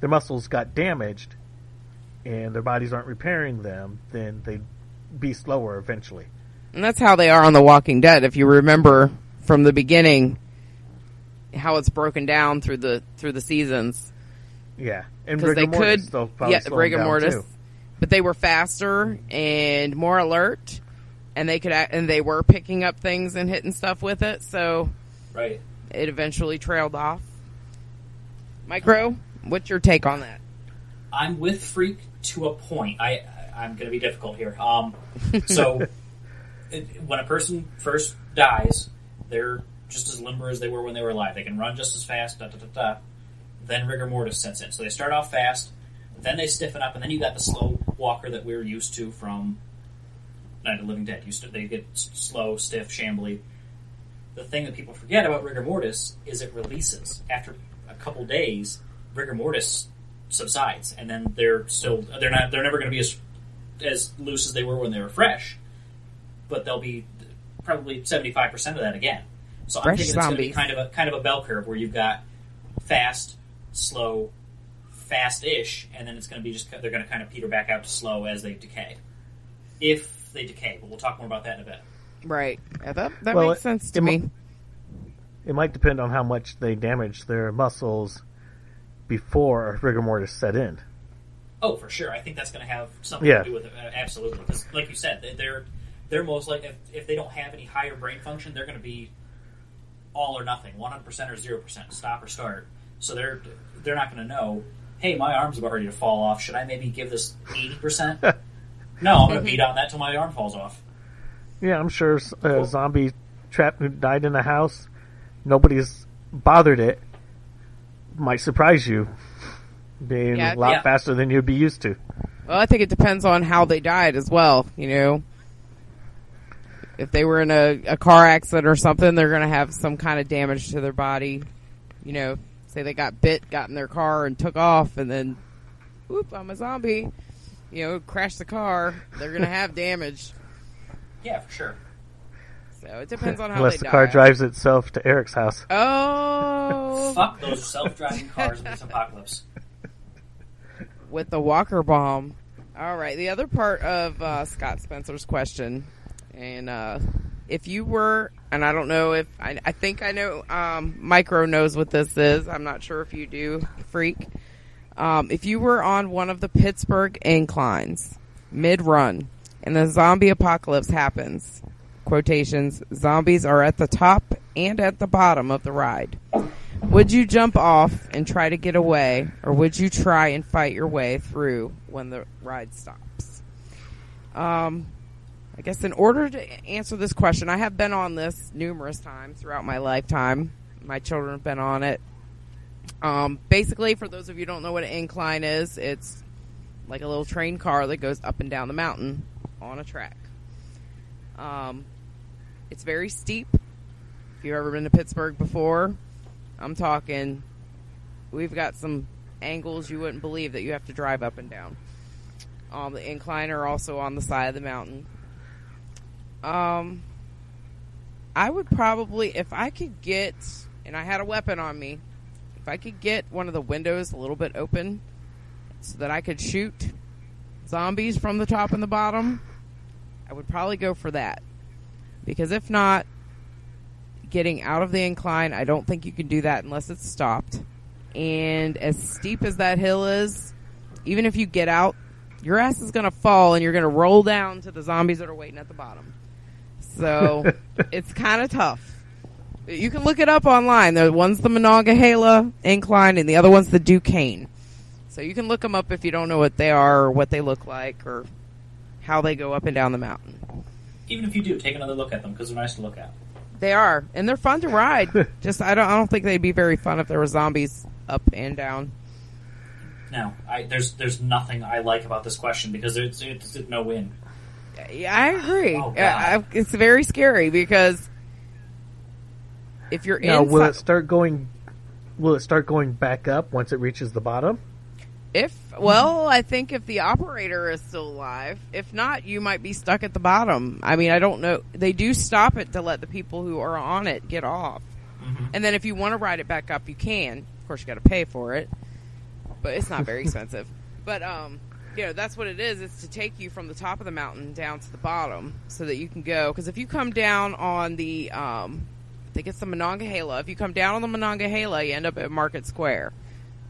their muscles got damaged and their bodies aren't repairing them, then they'd be slower eventually. And that's how they are on The Walking Dead. If you remember from the beginning, how it's broken down through the through the seasons. Yeah. And because they mortis, could, they'll probably yeah, slow them rigor mortis. too. But they were faster and more alert, and they could and they were picking up things and hitting stuff with it. So Right. it eventually trailed off. Micro, what's your take on that? I'm with Freak to a point. I I'm going to be difficult here. Um, so [LAUGHS] it, when a person first dies, they're just as limber as they were when they were alive. They can run just as fast. Da da da da. Then rigor mortis sets in. So they start off fast, then they stiffen up, and then you got the slow walker that we're used to from Night of Living Dead. Used to they get slow, stiff, shambly. The thing that people forget about rigor mortis is it releases after a couple days. Rigor mortis subsides, and then they're still they're not they're never going to be as as loose as they were when they were fresh, but they'll be probably seventy five percent of that again. So I'm Fresh thinking it's going to be kind of a kind of a bell curve where you've got fast, slow, fast-ish, and then it's going to be just they're going to kind of peter back out to slow as they decay, if they decay. But we'll talk more about that in a bit. Right. Yeah, that that Well, makes it- sense to it me. mi- It might depend on how much they damage their muscles before rigor mortis set in. Oh, for sure. I think that's going to have something Yeah. to do with it. Uh, absolutely, because like you said, they're they're most like if, if they don't have any higher brain function, they're going to be all or nothing, one hundred percent or zero percent, stop or start. So they're they're not going to know. Hey, my arm's about ready to fall off. Should I maybe give this eighty percent? [LAUGHS] No, I'm going to mm-hmm. beat on that till my arm falls off. Yeah, I'm sure s- a zombie trap who died in a house, nobody's bothered it, might surprise you, being Yeah, a lot yeah. faster than you'd be used to. Well, I think it depends on how they died as well. You know, if they were in a, a car accident or something, they're going to have some kind of damage to their body. You know, say they got bit, got in their car, and took off, and then, whoop, I'm a zombie. You know, crash the car. They're going to have damage. [LAUGHS] Yeah, for sure. So it depends on how Unless they the die. car drives itself to Eric's house. Oh, [LAUGHS] Fuck those self-driving cars in this apocalypse. with the Walker bomb. All right, the other part of uh, Scott Spencer's question, and uh, if you were, and I don't know if I, I think I know, um, Micro knows what this is. I'm not sure if you do, freak. Um, if you were on one of the Pittsburgh inclines mid run, and the zombie apocalypse happens, quotations, zombies are at the top and at the bottom of the ride. Would you jump off and try to get away, or would you try and fight your way through when the ride stops? Um, I guess in order to answer this question, I have been on this numerous times throughout my lifetime. My children have been on it. Um, basically, for those of you don't know what an incline is, it's like a little train car that goes up and down the mountain on a track. Um, it's very steep. If you've ever been to Pittsburgh before, I'm talking. We've got some angles you wouldn't believe that you have to drive up and down. Um, the incline are also on the side of the mountain. Um, I would probably, if I could get, and I had a weapon on me, if I could get one of the windows a little bit open so that I could shoot zombies from the top and the bottom, I would probably go for that. Because if not, getting out of the incline, I don't think you can do that unless it's stopped. And as steep as that hill is, even if you get out, your ass is going to fall and you're going to roll down to the zombies that are waiting at the bottom. So it's kind of tough. You can look it up online. The one's the Monongahela incline and the other one's the Duquesne. So you can look them up if you don't know what they are or what they look like or how they go up and down the mountain. Even if you do, take another look at them because they're nice to look at. They are, and they're fun to [LAUGHS] ride. Just I don't I don't think they'd be very fun if there were zombies up and down. No, I, there's there's nothing I like about this question because it's it's, it's no win. Yeah, I agree. Oh, God. I- I- it's very scary because if you're Now, will it start going? Will it start going back up once it reaches the bottom? if well, I think if the operator is still alive. If not, you might be stuck at the bottom. I mean, I don't know. They do stop it to let the people who are on it get off, and then if you want to ride it back up, you can. Of course, you got to pay for it, but it's not very [LAUGHS] expensive. But um, you know, that's what it is. It's to take you from the top of the mountain down to the bottom so that you can go. Because if you come down on the, um, I think it's the Monongahela. If you come down on the Monongahela, you end up at Market Square,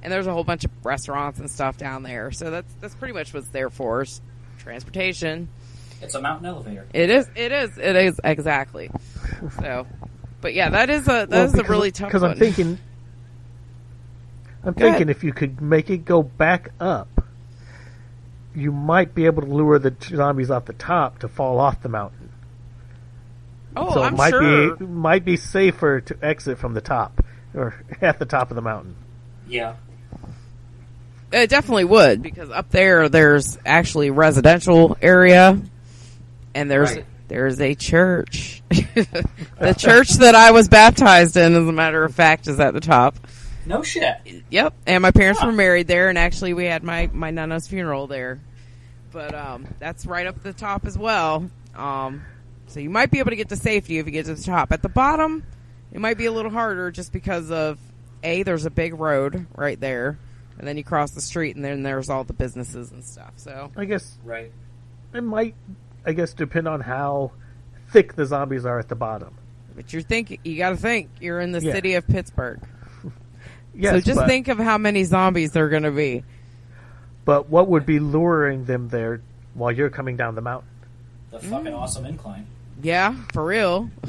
and there's a whole bunch of restaurants and stuff down there. So that's that's pretty much what's there for is transportation. It's a mountain elevator. It is. It is. It is exactly. So, but yeah, that is a that is a really tough Because one. I'm thinking, I'm Go ahead. thinking if you could make it go back up, you might be able to lure the zombies off the top to fall off the mountain. oh, so I'm it might sure. be might be safer to exit from the top or [LAUGHS] at the top of the mountain. Yeah. It definitely would because up there there's actually residential area, and there's Right. there's a church. [LAUGHS] the church that I was baptized in, as a matter of fact, is at the top. No shit. Yep, and my parents were married there, and actually we had my my nana's funeral there. But um, that's right up the top as well. Um, So you might be able to get to safety if you get to the top. At the bottom, it might be a little harder just because of a there's a big road right there, and then you cross the street, and then there's all the businesses and stuff. So I guess Right. it might, I guess, depend on how thick the zombies are at the bottom. But you're thinking, you got to think, you're in the Yeah. city of Pittsburgh. Yes, so just but, think of how many zombies there are going to be. But what would be luring them there while you're coming down the mountain? The fucking awesome incline. Yeah, for real. [LAUGHS]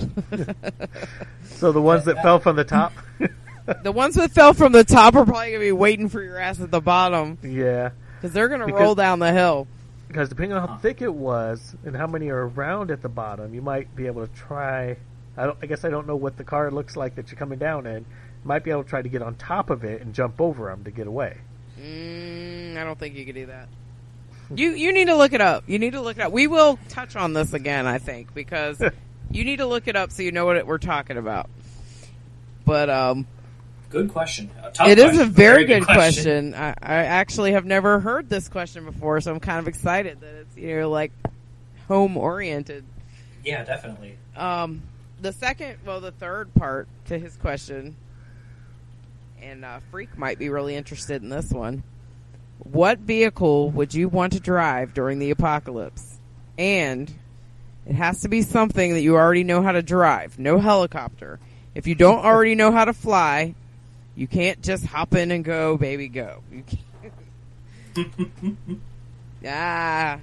So the ones that fell from the top. [LAUGHS] the ones that fell from the top are probably going to be waiting for your ass at the bottom yeah, because they're going to roll down the hill. because depending on how thick it was and how many are around at the bottom, you might be able to try. I, don't, I guess I don't know what the car looks like that you're coming down in. You might be able to try to get on top of it and jump over them to get away. Mm, I don't think you could do that. [LAUGHS] You you need to look it up. You need to look it up. We will touch on this again, I think, because [LAUGHS] you need to look it up so you know what we're talking about. But um, Good question. Tough it is question, a but very good question. I, I actually have never heard this question before, so I'm kind of excited that it's you know like home oriented. Yeah, definitely. Um, the second, well, the third part to his question, and uh, Freak might be really interested in this one. What vehicle would you want to drive during the apocalypse? And it has to be something that you already know how to drive. No helicopter. If you don't already know how to fly, you can't just hop in and go, baby, go. You can't. [LAUGHS] ah,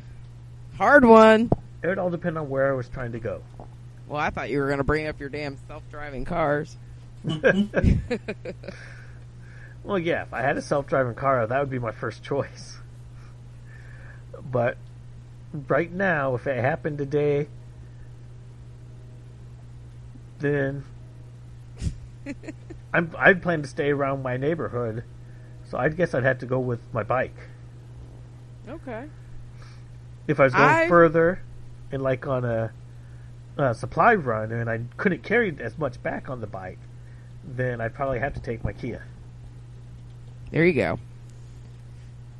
hard one. It would all depend on where I was trying to go. Well, I thought you were going to bring up your damn self-driving cars. [LAUGHS] [LAUGHS] Well, yeah, if I had a self-driving car, that would be my first choice. But right now, if it happened today, then [LAUGHS] I'm, I'd plan to stay around my neighborhood, so I guess I'd have to go with my bike. Okay. If I was going I- further, and like on a, a supply run, and I couldn't carry as much back on the bike, then I'd probably have to take my Kia. There you go.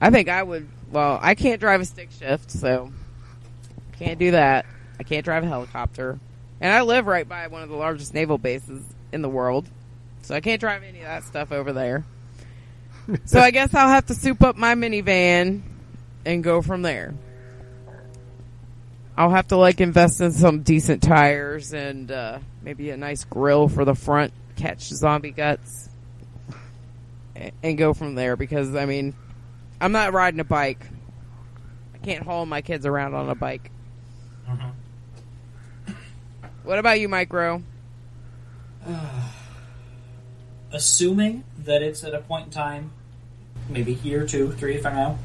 I think I would. Well, I can't drive a stick shift, so can't do that. I can't drive a helicopter, and I live right by one of the largest naval bases in the world, so I can't drive any of that stuff over there. [LAUGHS] so I guess I'll have to soup up my minivan and go from there. I'll have to like invest in some decent tires and uh, maybe a nice grill for the front, catch zombie guts and go from there because I mean, I'm not riding a bike. I can't haul my kids around on a bike. Mm-hmm. What about you, Micro? [SIGHS] Assuming that it's at a point in time, maybe year, two, three from now,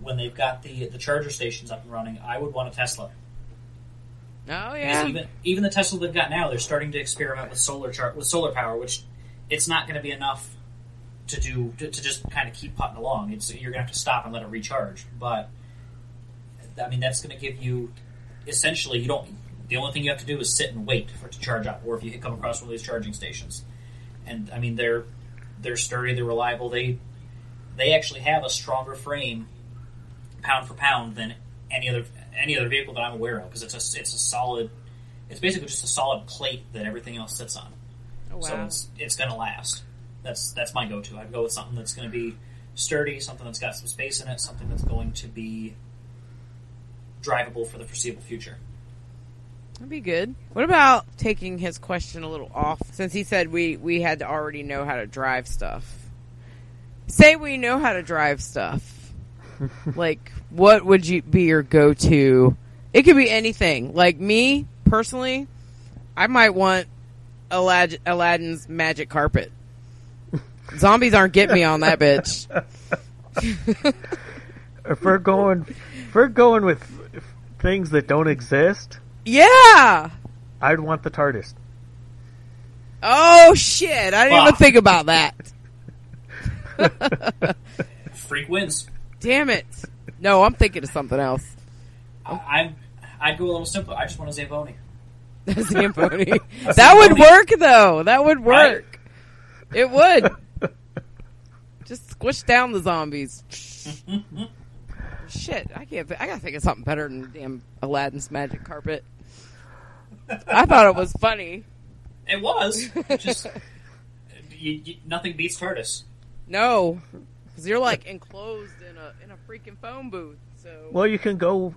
when they've got the the charger stations up and running, I would want a Tesla. Oh yeah, even even the Tesla they've got now, they're starting to experiment with solar char- with solar power, which it's not going to be enough to do to, to just kind of keep putting along. It's you're going to have to stop and let it recharge. But I mean, that's going to give you essentially you don't. The only thing you have to do is sit and wait for it to charge up, or if you come across one of these charging stations. And I mean, they're they're sturdy, they're reliable. They they actually have a stronger frame, pound for pound, than any other any other vehicle that I'm aware of because it's a it's a solid. It's basically just a solid plate that everything else sits on. oh, So it's it's going to last. That's that's my go-to. I'd go with something that's going to be sturdy, something that's got some space in it, something that's going to be drivable for the foreseeable future. That'd be good. What about taking his question a little off since he said we we had to already know how to drive stuff. Say we know how to drive stuff. [LAUGHS] like what would you be your go-to? It could be anything. Like me personally, I might want Alad- Aladdin's magic carpet. Zombies aren't getting me on that bitch. If we're going, if we're going with things that don't exist, Yeah. I'd want the TARDIS. Oh shit! I didn't even think about that. [LAUGHS] Freak wins. Damn it! No, I'm thinking of something else. I, I'm I'd go a little simpler. I just want a Zamboni. [LAUGHS] Zamboni. [LAUGHS] that would work though. That would work. It would. Just squish down the zombies. Shit, I can't. Th- I gotta think of something better than damn Aladdin's magic carpet. I thought it was funny. It was just [LAUGHS] you, you, nothing beats TARDIS. No, because you're like enclosed in a in a freaking phone booth. So Well, you can go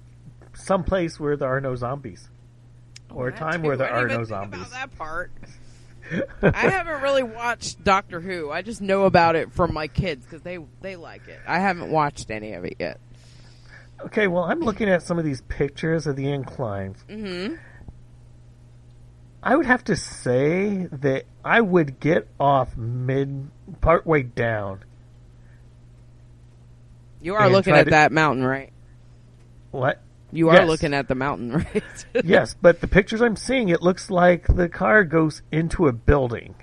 someplace where there are no zombies, oh, or a time too. where there I didn't are even no think zombies. About that part. I haven't really watched Doctor Who. I just know about it from my kids because they they like it. I haven't watched any of it yet. Okay, well, I'm looking at some of these pictures of the inclines. Mm-hmm. I would have to say that I would get off mid partway down. You are looking at to- that mountain, right? What? You are Yes. looking at the mountain, [LAUGHS] right? yes, but the pictures I'm seeing, it looks like the car goes into a building.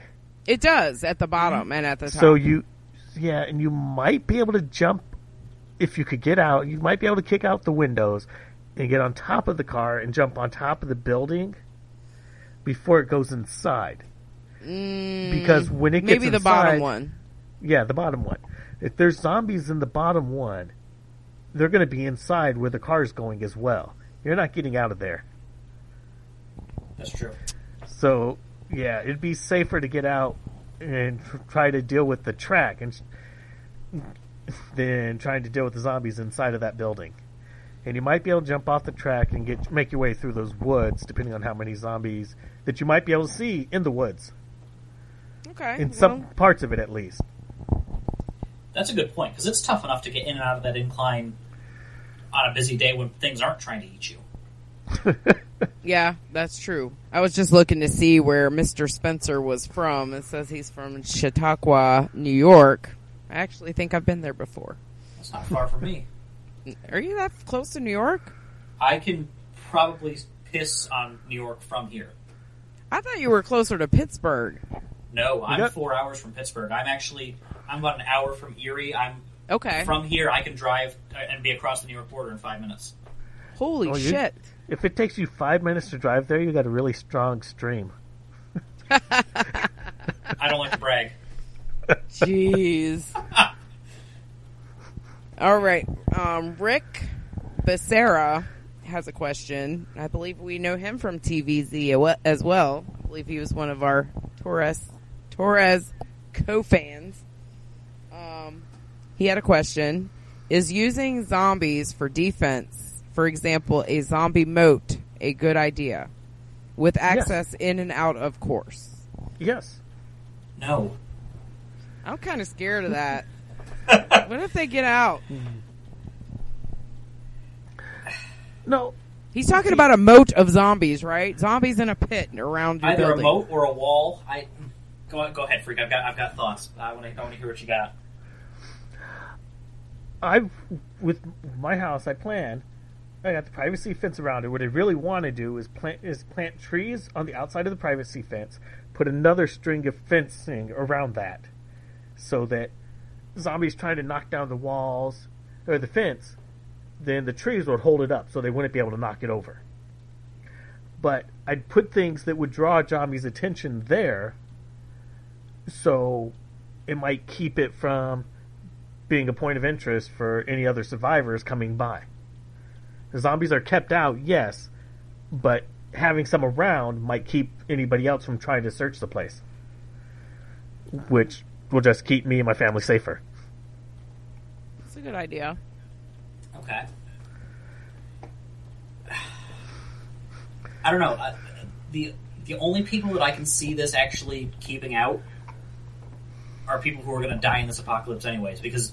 It does at the bottom and at the top. So you, yeah, and you might be able to jump if you could get out. You might be able to kick out the windows and get on top of the car and jump on top of the building before it goes inside. because when it gets Mm, maybe the bottom one. yeah, the bottom one. If there's zombies in the bottom one, they're going to be inside where the car's going as well. You're not getting out of there. That's true. So, yeah, it'd be safer to get out and try to deal with the track and than trying to deal with the zombies inside of that building. And you might be able to jump off the track and get make your way through those woods, depending on how many zombies that you might be able to see in the woods. Okay. In some well, parts of it, at least. That's a good point because it's tough enough to get in and out of that incline on a busy day when things aren't trying to eat you. [LAUGHS] yeah, that's true. I was just looking to see where Mr. Spencer was from. It says he's from Chautauqua, New York. I actually think I've been there before. That's not far from me. [LAUGHS] Are you that close to New York? I can probably piss on New York from here. I thought you were closer to Pittsburgh. No, I'm got- four hours from Pittsburgh. I'm actually I'm about an hour from Erie. I'm Okay. from here. I can drive uh, and be across the New York border in five minutes. Holy Oh, you- shit. If it takes you five minutes to drive there, you got a really strong stream. I don't like to brag. Jeez. [LAUGHS] All right. Um, Rick Becerra has a question. I believe we know him from TVZ as well. I believe he was one of our Torres Torres co-fans. Um, he had a question: Is using zombies for defense, for example, a zombie moat, a good idea? With access in and out of course. Yes. No, I'm kind of scared of that. [LAUGHS] what if they get out? No. He's talking about a moat of zombies, right? Zombies in a pit around your either building. a moat or a wall. I go go ahead, freak. I've got I've got thoughts. I want to I want to hear what you got. I've with my house. I plan. I got the privacy fence around it. What I really want to do is plant is plant trees on the outside of the privacy fence. Put another string of fencing around that, so that zombies trying to knock down the walls or the fence, then the trees would hold it up, so they wouldn't be able to knock it over. But I'd put things that would draw zombies' attention there, so it might keep it from being a point of interest for any other survivors coming by. The zombies are kept out, yes, but having some around might keep anybody else from trying to search the place. Which will just keep me and my family safer. It's a good idea. Okay. I don't know. I, the the only people that I can see this actually keeping out are people who are going to die in this apocalypse, anyways. Because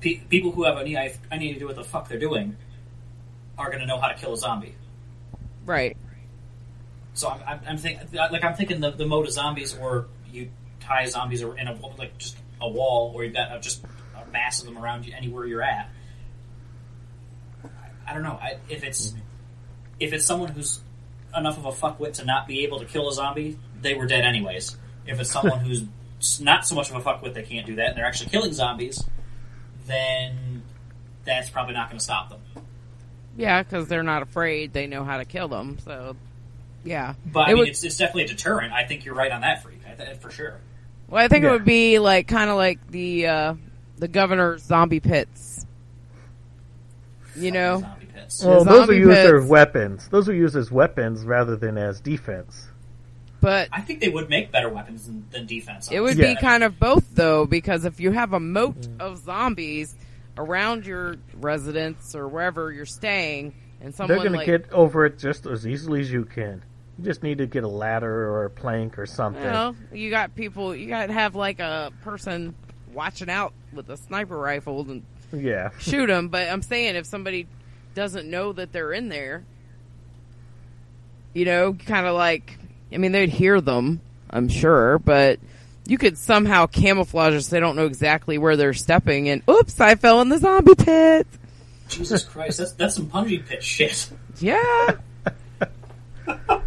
pe- people who have any I, any idea what the fuck they're doing are going to know how to kill a zombie. Right. So I'm, I'm, I'm thinking, like I'm thinking the, the mode of zombies, or you tie zombies in a like just a wall, or you've got a, just a mass of them around you anywhere you're at. I, I don't know I, if it's mm-hmm. if it's someone who's enough of a fuckwit to not be able to kill a zombie, they were dead anyways. If it's someone [LAUGHS] who's not so much of a fuckwit they can't do that, and they're actually killing zombies, then that's probably not going to stop them. Yeah, because they're not afraid. They know how to kill them. So, yeah. But I It mean, would- it's, it's definitely a deterrent. I think you're right on that, freak. I for sure. well, I think it would be like kind of like the uh, the governor's zombie pits. You know, Zombie pits. pits. Well, those are zombie used as weapons. Those are used as weapons rather than as defense. But I think they would make better weapons than, than defense. it would Yeah. be kind of both though, because if you have a moat of zombies around your residence or wherever you're staying, and someone They're going like to get over it just as easily as you can. You just need to get a ladder or a plank or something. You know, you got people. You got to have like a person watching out with a sniper rifle and Yeah. [LAUGHS] shoot them. But I'm saying if somebody doesn't know that they're in there, you know, kind of like, I mean, they'd hear them, I'm sure, but you could somehow camouflage it so they don't know exactly where they're stepping. And oops, I fell in the zombie pit. Jesus Christ, that's that's some punji pit shit. Yeah. [LAUGHS] I,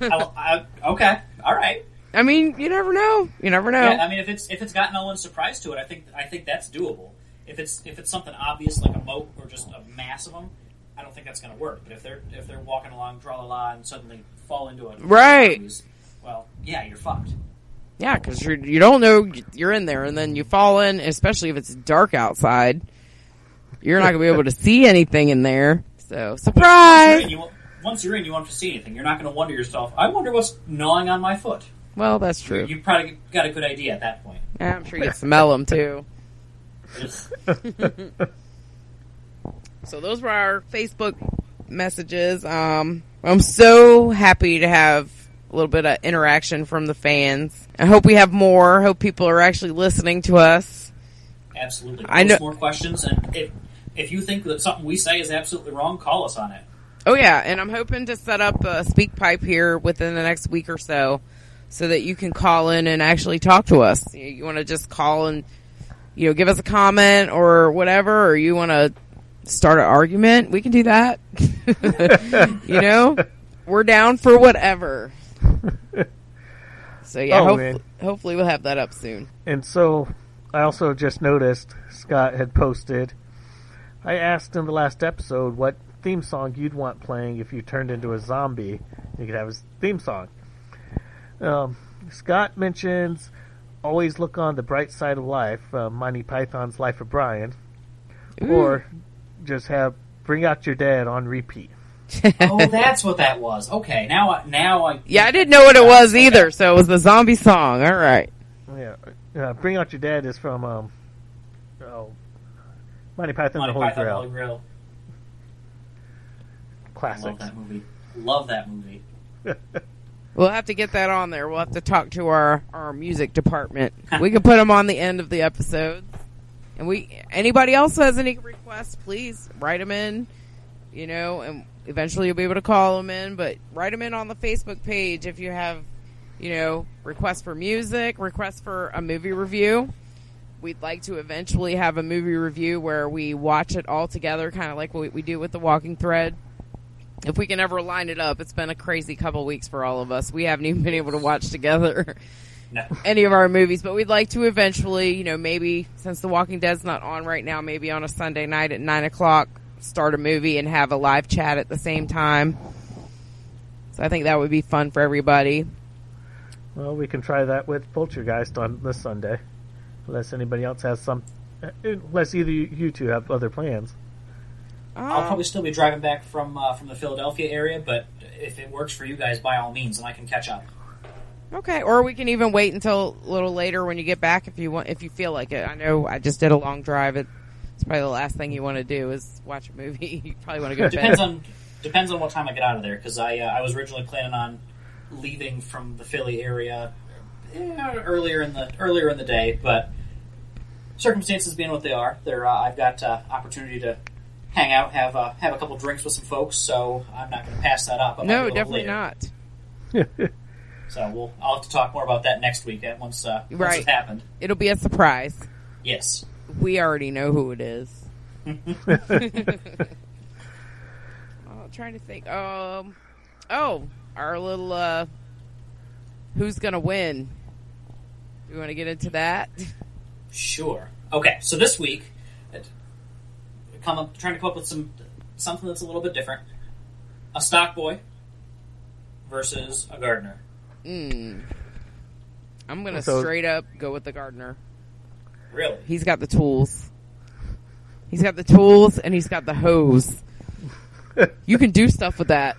I, okay, all right. I mean, you never know. You never know. Yeah, I mean, if it's if it's got no one's surprise to it, I think I think that's doable. If it's if it's something obvious like a moat or just a mass of them, I don't think that's going to work. But if they're if they're walking along, draw la la, and suddenly fall into a Right. well, yeah, you're fucked. Yeah, because you you don't know you're in there, and then you fall in, especially if it's dark outside. You're not gonna be able to see anything in there. So Once you're, surprise! in, you, won't- once you're in, you won't have to see anything. You're not going to wonder yourself. I wonder what's gnawing on my foot. Well, that's true. You probably got a good idea at that point. Yeah, I'm sure you can smell them too. [LAUGHS] So those were our Facebook messages. Um, I'm so happy to have a little bit of interaction from the fans. I hope we have more. Hope people are actually listening to us. Absolutely. I know- more questions, and if if you think that something we say is absolutely wrong, call us on it. Oh yeah, and I'm hoping to set up a SpeakPipe here within the next week or so, so that you can call in and actually talk to us. You, you want to just call and you know give us a comment or whatever, or you want to start an argument, we can do that. [LAUGHS] you know, we're down for whatever. So yeah, Oh, hope- hopefully we'll have that up soon. And so I also just noticed Scott had posted. I asked in the last episode what theme song you'd want playing if you turned into a zombie. You could have his theme song. Um, Scott mentions always look on the bright side of life, uh, Monty Python's Life of Brian, or just have Bring Out Your Dead" on repeat. oh, that's what that was. Okay, now I now I Yeah, I didn't know what it was Okay. either, so it was the zombie song. All right. Yeah, uh, Bring Out Your Dead" is from um, oh, Monty Python Monty the Holy Python, Grail Holy Grail. classics. Love that movie. Love that movie. [LAUGHS] We'll have to get that on there. We'll have to talk to our, our music department. [LAUGHS] We can put them on the end of the episodes. And we anybody else has any requests, please write them in. You know, and eventually you'll be able to call them in. But write them in on the Facebook page if you have, you know, requests for music, requests for a movie review. We'd like to eventually have a movie review where we watch it all together, kind of like what we do with the Walking Thread if we can ever line it up. It's been a crazy couple weeks for all of us. We haven't even been able to watch together [LAUGHS] No. any of our movies, but we'd like to eventually, you know, maybe since The Walking Dead's not on right now, maybe on a Sunday night at nine o'clock, start a movie and have a live chat at the same time. So I think that would be fun for everybody. Well, we can try that with Poultrygeist on this Sunday, unless anybody else has some. uh, Unless either you you two have other plans. I'll Um, probably still be driving back from uh, from the Philadelphia area, but if it works for you guys, by all means, and I can catch up. Okay, or we can even wait until a little later when you get back if you want, if you feel like it. I know I just did a long drive. It's probably the last thing you want to do is watch a movie. [LAUGHS] you probably want to go to bed. Depends on depends on what time I get out of there because I uh, I was originally planning on leaving from the Philly area eh, earlier in the earlier in the day, but circumstances being what they are, there uh, I've got uh, opportunity to hang out, have uh, have a couple drinks with some folks, so I'm not going to pass that up. I might no, do a little definitely later. not. [LAUGHS] So we'll I'll have to talk more about that next week uh, once uh, once Right. it's happened. It'll be a surprise. Yes. We already know who it is. [LAUGHS] [LAUGHS] I'm trying to think. Um, oh, our little uh, who's gonna win? Do we want to get into that? Sure. Okay, so this week, it- come up, trying to come up with some something that's a little bit different. A stock boy versus a gardener. Mm. I'm gonna So- straight up go with the gardener. Really? He's got the tools. He's got the tools and he's got the hose. you can do stuff with that.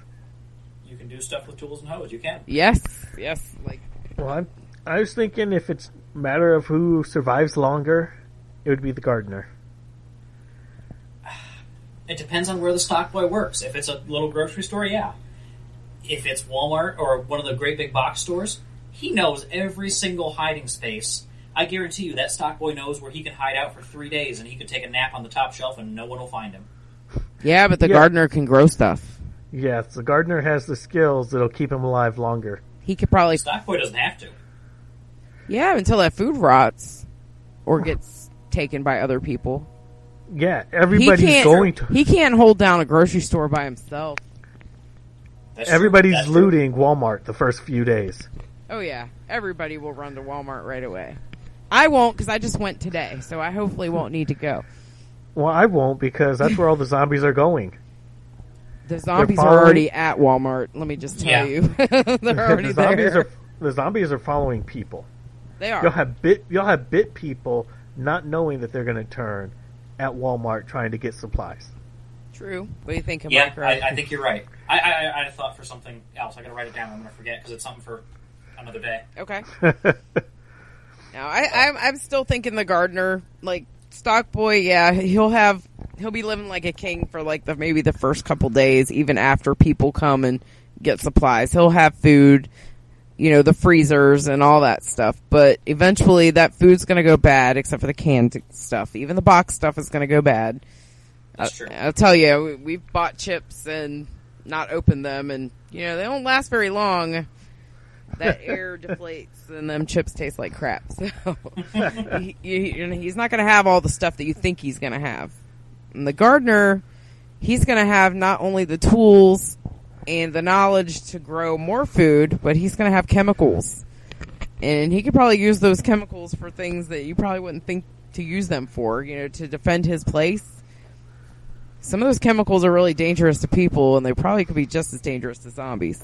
You can do stuff with tools and hose. You can. Yes, yes. Like Well, I'm, I was thinking if it's a matter of who survives longer, it would be the gardener. [SIGHS] It depends on where the stock boy works. If it's a little grocery store, yeah. If it's Walmart or one of the great big box stores, he knows every single hiding space. I guarantee you that stock boy knows where he can hide out for three days and he could take a nap on the top shelf and no one will find him. yeah, but the Yeah. gardener can grow stuff. Yes, the gardener has the skills that'll keep him alive longer. He could probably Stock boy doesn't have to. yeah until that food rots or gets taken by other people. Yeah, everybody's going to. He can't hold down a grocery store by himself. That's true. Everybody's That's true. looting Walmart the first few days. Oh yeah, everybody will run to Walmart right away. I won't because I just went today, so I hopefully won't need to go. Well, I won't because that's where all the zombies are going. The zombies are already at Walmart. Let me just tell Yeah. you, [LAUGHS] they're [LAUGHS] already the zombies there. are the zombies are following people. they are. You'll are. have bit you'll have bit people not knowing that they're going to turn at Walmart trying to get supplies. True. What do you think of Yeah, I, I think you're right. I, I, I- I thought for something else. I gotta write it down. I'm gonna forget because it's something for another day. Okay. [LAUGHS] no, I, I'm I'm still thinking the gardener, like stock boy. Yeah, he'll have he'll be living like a king for like the maybe the first couple days, even after people come and get supplies. He'll have food, you know, the freezers and all that stuff. But eventually, that food's gonna go bad, except for the canned stuff. Even the box stuff is gonna go bad. That's true. I'll tell you, we- we've bought chips and not open them, and you know they don't last very long. That [LAUGHS] air deflates, and them chips taste like crap. So [LAUGHS] he, he- he's not going to have all the stuff that you think he's going to have. And the gardener, he's going to have not only the tools and the knowledge to grow more food, but he's going to have chemicals, and he could probably use those chemicals for things that you probably wouldn't think to use them for. You know, to defend his place some of those chemicals are really dangerous to people, and they probably could be just as dangerous to zombies.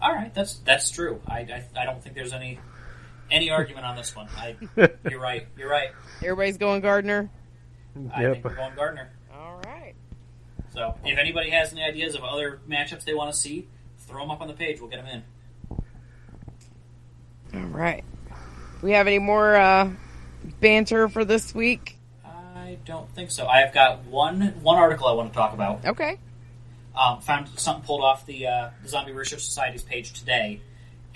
All right, that's that's true. I, I, I don't think there's any any argument on this one. I, [LAUGHS] you're right. You're right. Everybody's going Gardner. I Yep. think we're going Gardner. All right. So if anybody has any ideas of other matchups they want to see, throw them up on the page. We'll get them in. All right. We have any more uh, banter for this week? I don't think so. I've got one one article I want to talk about. Okay. Um, found something pulled off the, uh, the Zombie Research Society's page today,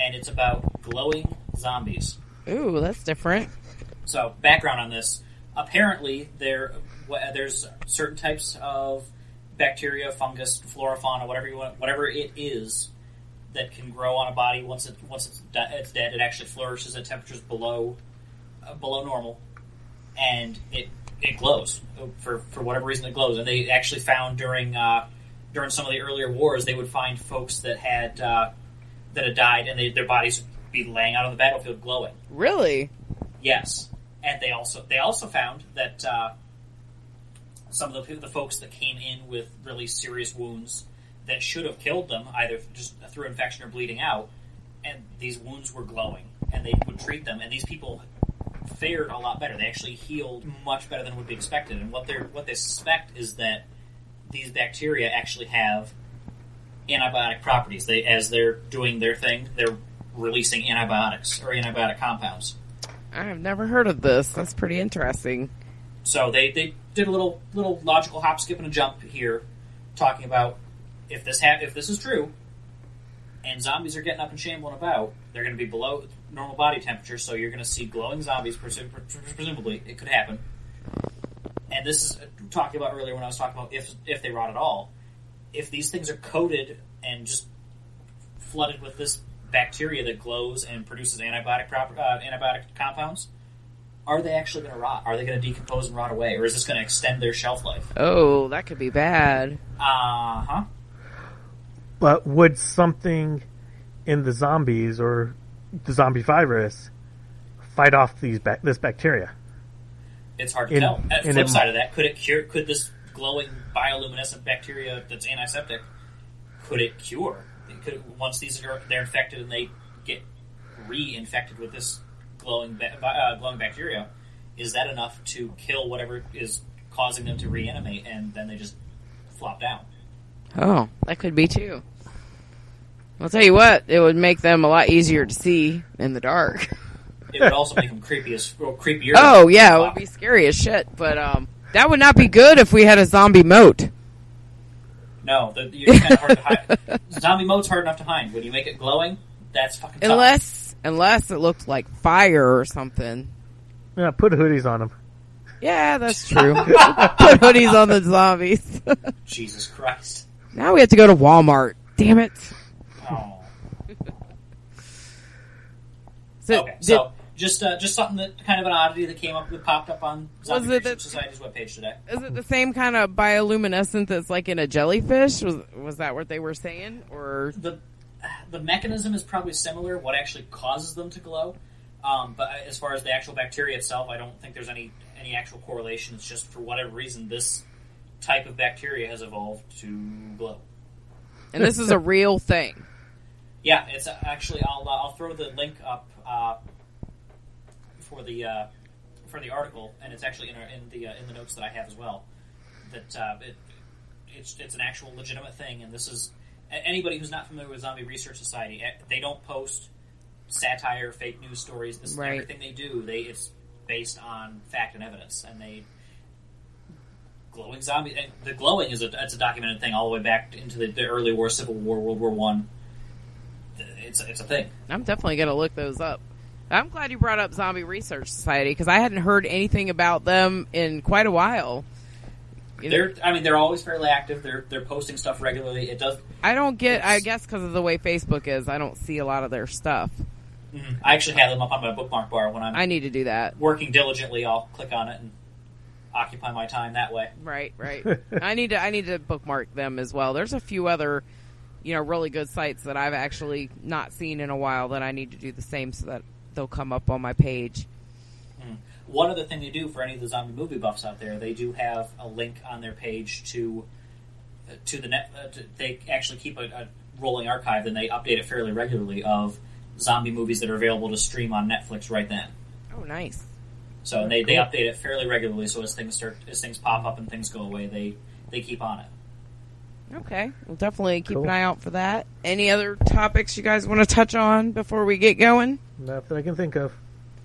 and it's about glowing zombies. Ooh, that's different. So, background on this: apparently, there there's certain types of bacteria, fungus, flora, fauna, whatever you want, whatever it is, that can grow on a body once it once it's, di- it's dead. It actually flourishes at temperatures below uh, below normal, and it it glows for for whatever reason it glows. And they actually found during uh, during some of the earlier wars, they would find folks that had uh, that had died, and they, their bodies would be laying out on the battlefield glowing. Really? Yes, and they also they also found that uh, some of the the folks that came in with really serious wounds that should have killed them either just through infection or bleeding out, and these wounds were glowing, and they would treat them, and these people fared a lot better. They actually healed much better than would be expected, and what they what they suspect is that these bacteria actually have antibiotic properties. They as they're doing their thing, they're releasing antibiotics or antibiotic compounds. I have never heard of this. That's pretty interesting. So they, they did a little little logical hop, skip, and a jump here, talking about if this ha- if this is true, and zombies are getting up and shambling about, they're going to be below normal body temperature. So you're going to see glowing zombies, presu- pres- presumably it could happen. And this is uh, talking about earlier when I was talking about if if they rot at all. If these things are coated and just flooded with this bacteria that glows and produces antibiotic prop- uh, antibiotic compounds, are they actually going to rot? Are they going to decompose and rot away, or is this going to extend their shelf life? Oh, that could be bad. Uh huh. But would something in the zombies or the zombie virus fight off these ba- this bacteria? It's hard to In- tell. At in flip a- side of that, could it cure? Could this glowing bioluminescent bacteria that's antiseptic could it cure? It could once these are they're infected and they get reinfected with this glowing ba- uh, glowing bacteria, is that enough to kill whatever is causing them to reanimate and then they just flop down? Oh, that could be too. I'll tell you what, it would make them a lot easier to see in the dark. It would also make them creepy as well, creepier. Oh yeah, it would be scary as shit. But um, that would not be good if we had a zombie moat. No, the, you're kind of hard to hide. [LAUGHS] Zombie mode's hard enough to hide. When you make it glowing, that's fucking tough. Unless, unless it looked like fire or something. Yeah, put hoodies on them. Yeah, that's [LAUGHS] true. Put hoodies on the zombies. [LAUGHS] Jesus Christ. now we have to go to Walmart. Damn it. Oh. So, Okay, did- so just uh, just something that kind of an oddity that came up that popped up on Zombie Was it Research that- Society's webpage today. is it the same kind of bioluminescent that's like in a jellyfish? Was was that what they were saying? Or the the mechanism is probably similar. What actually causes them to glow? Um, but as far as the actual bacteria itself, I don't think there's any any actual correlation. It's just for whatever reason this type of bacteria has evolved to glow. and this is a real thing. [LAUGHS] Yeah, it's uh, actually I'll uh, I'll throw the link up uh, for the uh, for the article, and it's actually in our, in the uh, in the notes that I have as well. That uh, it it's it's an actual legitimate thing, and this is anybody who's not familiar with Zombie Research Society. eh, They don't post satire, fake news stories. This Right. everything they do. They it's based on fact and evidence, and they glowing zombie. The glowing is a it's a documented thing all the way back into the, the early war, Civil War, World War One. It's it's a thing. I'm definitely going to look those up. I'm glad you brought up Zombie Research Society because I hadn't heard anything about them in quite a while. You They're I mean they're always fairly active. They're they're posting stuff regularly. It does. I don't get. I guess because of the way Facebook is, I don't see a lot of their stuff. Mm-hmm. I actually have them up on my bookmark bar when I'm I need to do that. working diligently. I'll click on it and occupy my time that way. Right, right. [LAUGHS] I need to. I need to bookmark them as well. There's a few other, you know, really good sites that I've actually not seen in a while that I need to do the same so that they'll come up on my page. One other thing they do for any of the zombie movie buffs out there, they do have a link on their page to uh, to the net. Uh, to, they actually keep a, a rolling archive, and they update it fairly regularly of zombie movies that are available to stream on Netflix right then. Oh, nice. So they, they update it fairly regularly. So as things start as things pop up and things go away, they they keep on it. Okay, we'll definitely keep Cool. an eye out for that. Any other topics you guys want to touch on before we get going? Not that I can think of.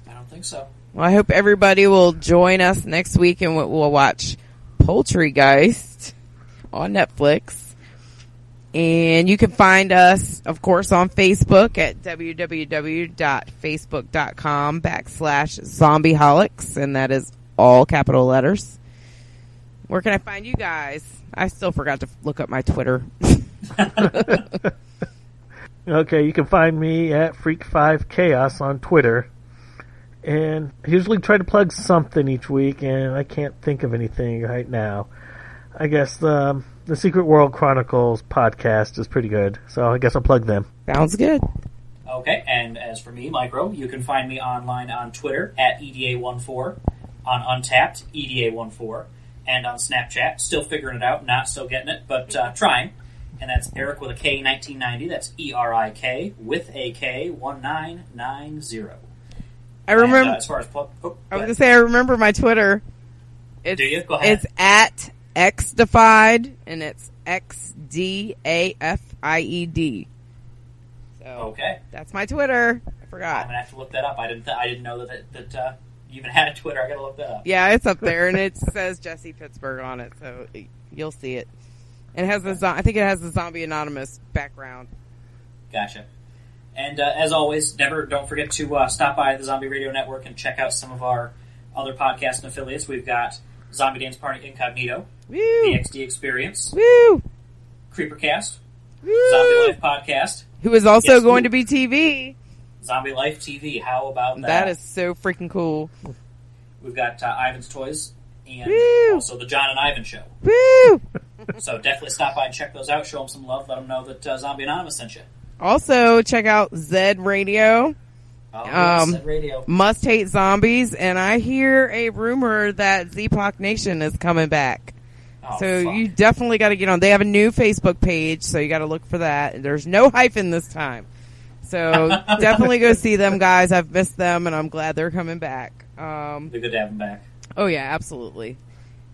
I don't think so. Well, I hope everybody will join us next week and we'll we'll watch Poultrygeist on Netflix. And you can find us, of course, on Facebook at www.facebook.com backslash zombieholics. And that is all capital letters. Where can I find you guys? I still forgot to look up my Twitter. [LAUGHS] Okay, you can find me at Freak5Chaos on Twitter. And I usually try to plug something each week, and I can't think of anything right now. I guess the, the Secret World Chronicles podcast is pretty good, so I guess I'll plug them. Sounds good. Okay, and as for me, Micro, you can find me online on Twitter at E EDA14, on Untappd, E EDA14, and on Snapchat. Still figuring it out, not still getting it, but uh, trying. And that's Eric with a K 1990. That's E R I K with a K 1990. I remember. And, uh, as far as oh, I was gonna say I remember my Twitter. It's, Do you? Go ahead. It's at xdefied and it's x d a f i e d. So okay, that's my Twitter. I forgot. I'm gonna have to look that up. I didn't. Th- I didn't know that it, that uh, even had a Twitter. I gotta look that up. Yeah, it's up there and it [LAUGHS] says Jesse Pittsburgh on it, so you'll see it. And it has the I think it has the Zombie Anonymous background. Gotcha. And uh, as always, never don't forget to uh, stop by the Zombie Radio Network and check out some of our other podcasts and affiliates. We've got Zombie Dance Party Incognito, Woo! the XD Experience, Woo! Creepercast, Woo! Zombie Life Podcast, Who is also Yes, going who- to be TV. Zombie Life TV. How about that? That is so freaking cool. We've got uh, Ivan's Toys and Woo! also the John and Ivan Show. Woo! [LAUGHS] So definitely stop by and check those out. Show them some love. Let them know that uh, Zombie Anonymous sent you. Also, check out Zed Radio. Oh, Um, at radio. Must Hate Zombies, and I hear a rumor that Zepoc Nation is coming back. Oh, so fuck. you definitely got to get on. They have a new Facebook page, so you got to look for that. There's no hyphen this time. So definitely go see them, guys. I've missed them, and I'm glad they're coming back. Um, Be good to have them back. oh yeah, absolutely.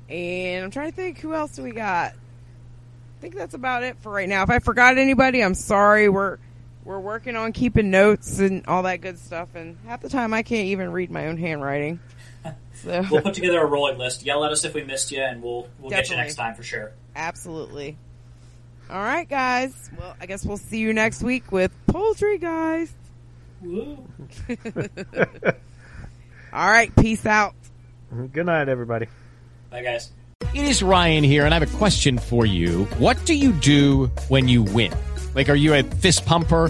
And I'm trying to think, who else do we got? I think that's about it for right now. If I forgot anybody, I'm sorry. We're we're working on keeping notes and all that good stuff, and half the time I can't even read my own handwriting. [LAUGHS] So We'll put together a rolling list. Yell at us if we missed you, and we'll we'll get you next time for sure. absolutely. All right, guys. Well, I guess we'll see you next week with Poultrygeist. All right, peace out. Good night, everybody. Bye, guys. It is Ryan here, and I have a question for you. What do you do when you win? Like, are you a fist pumper?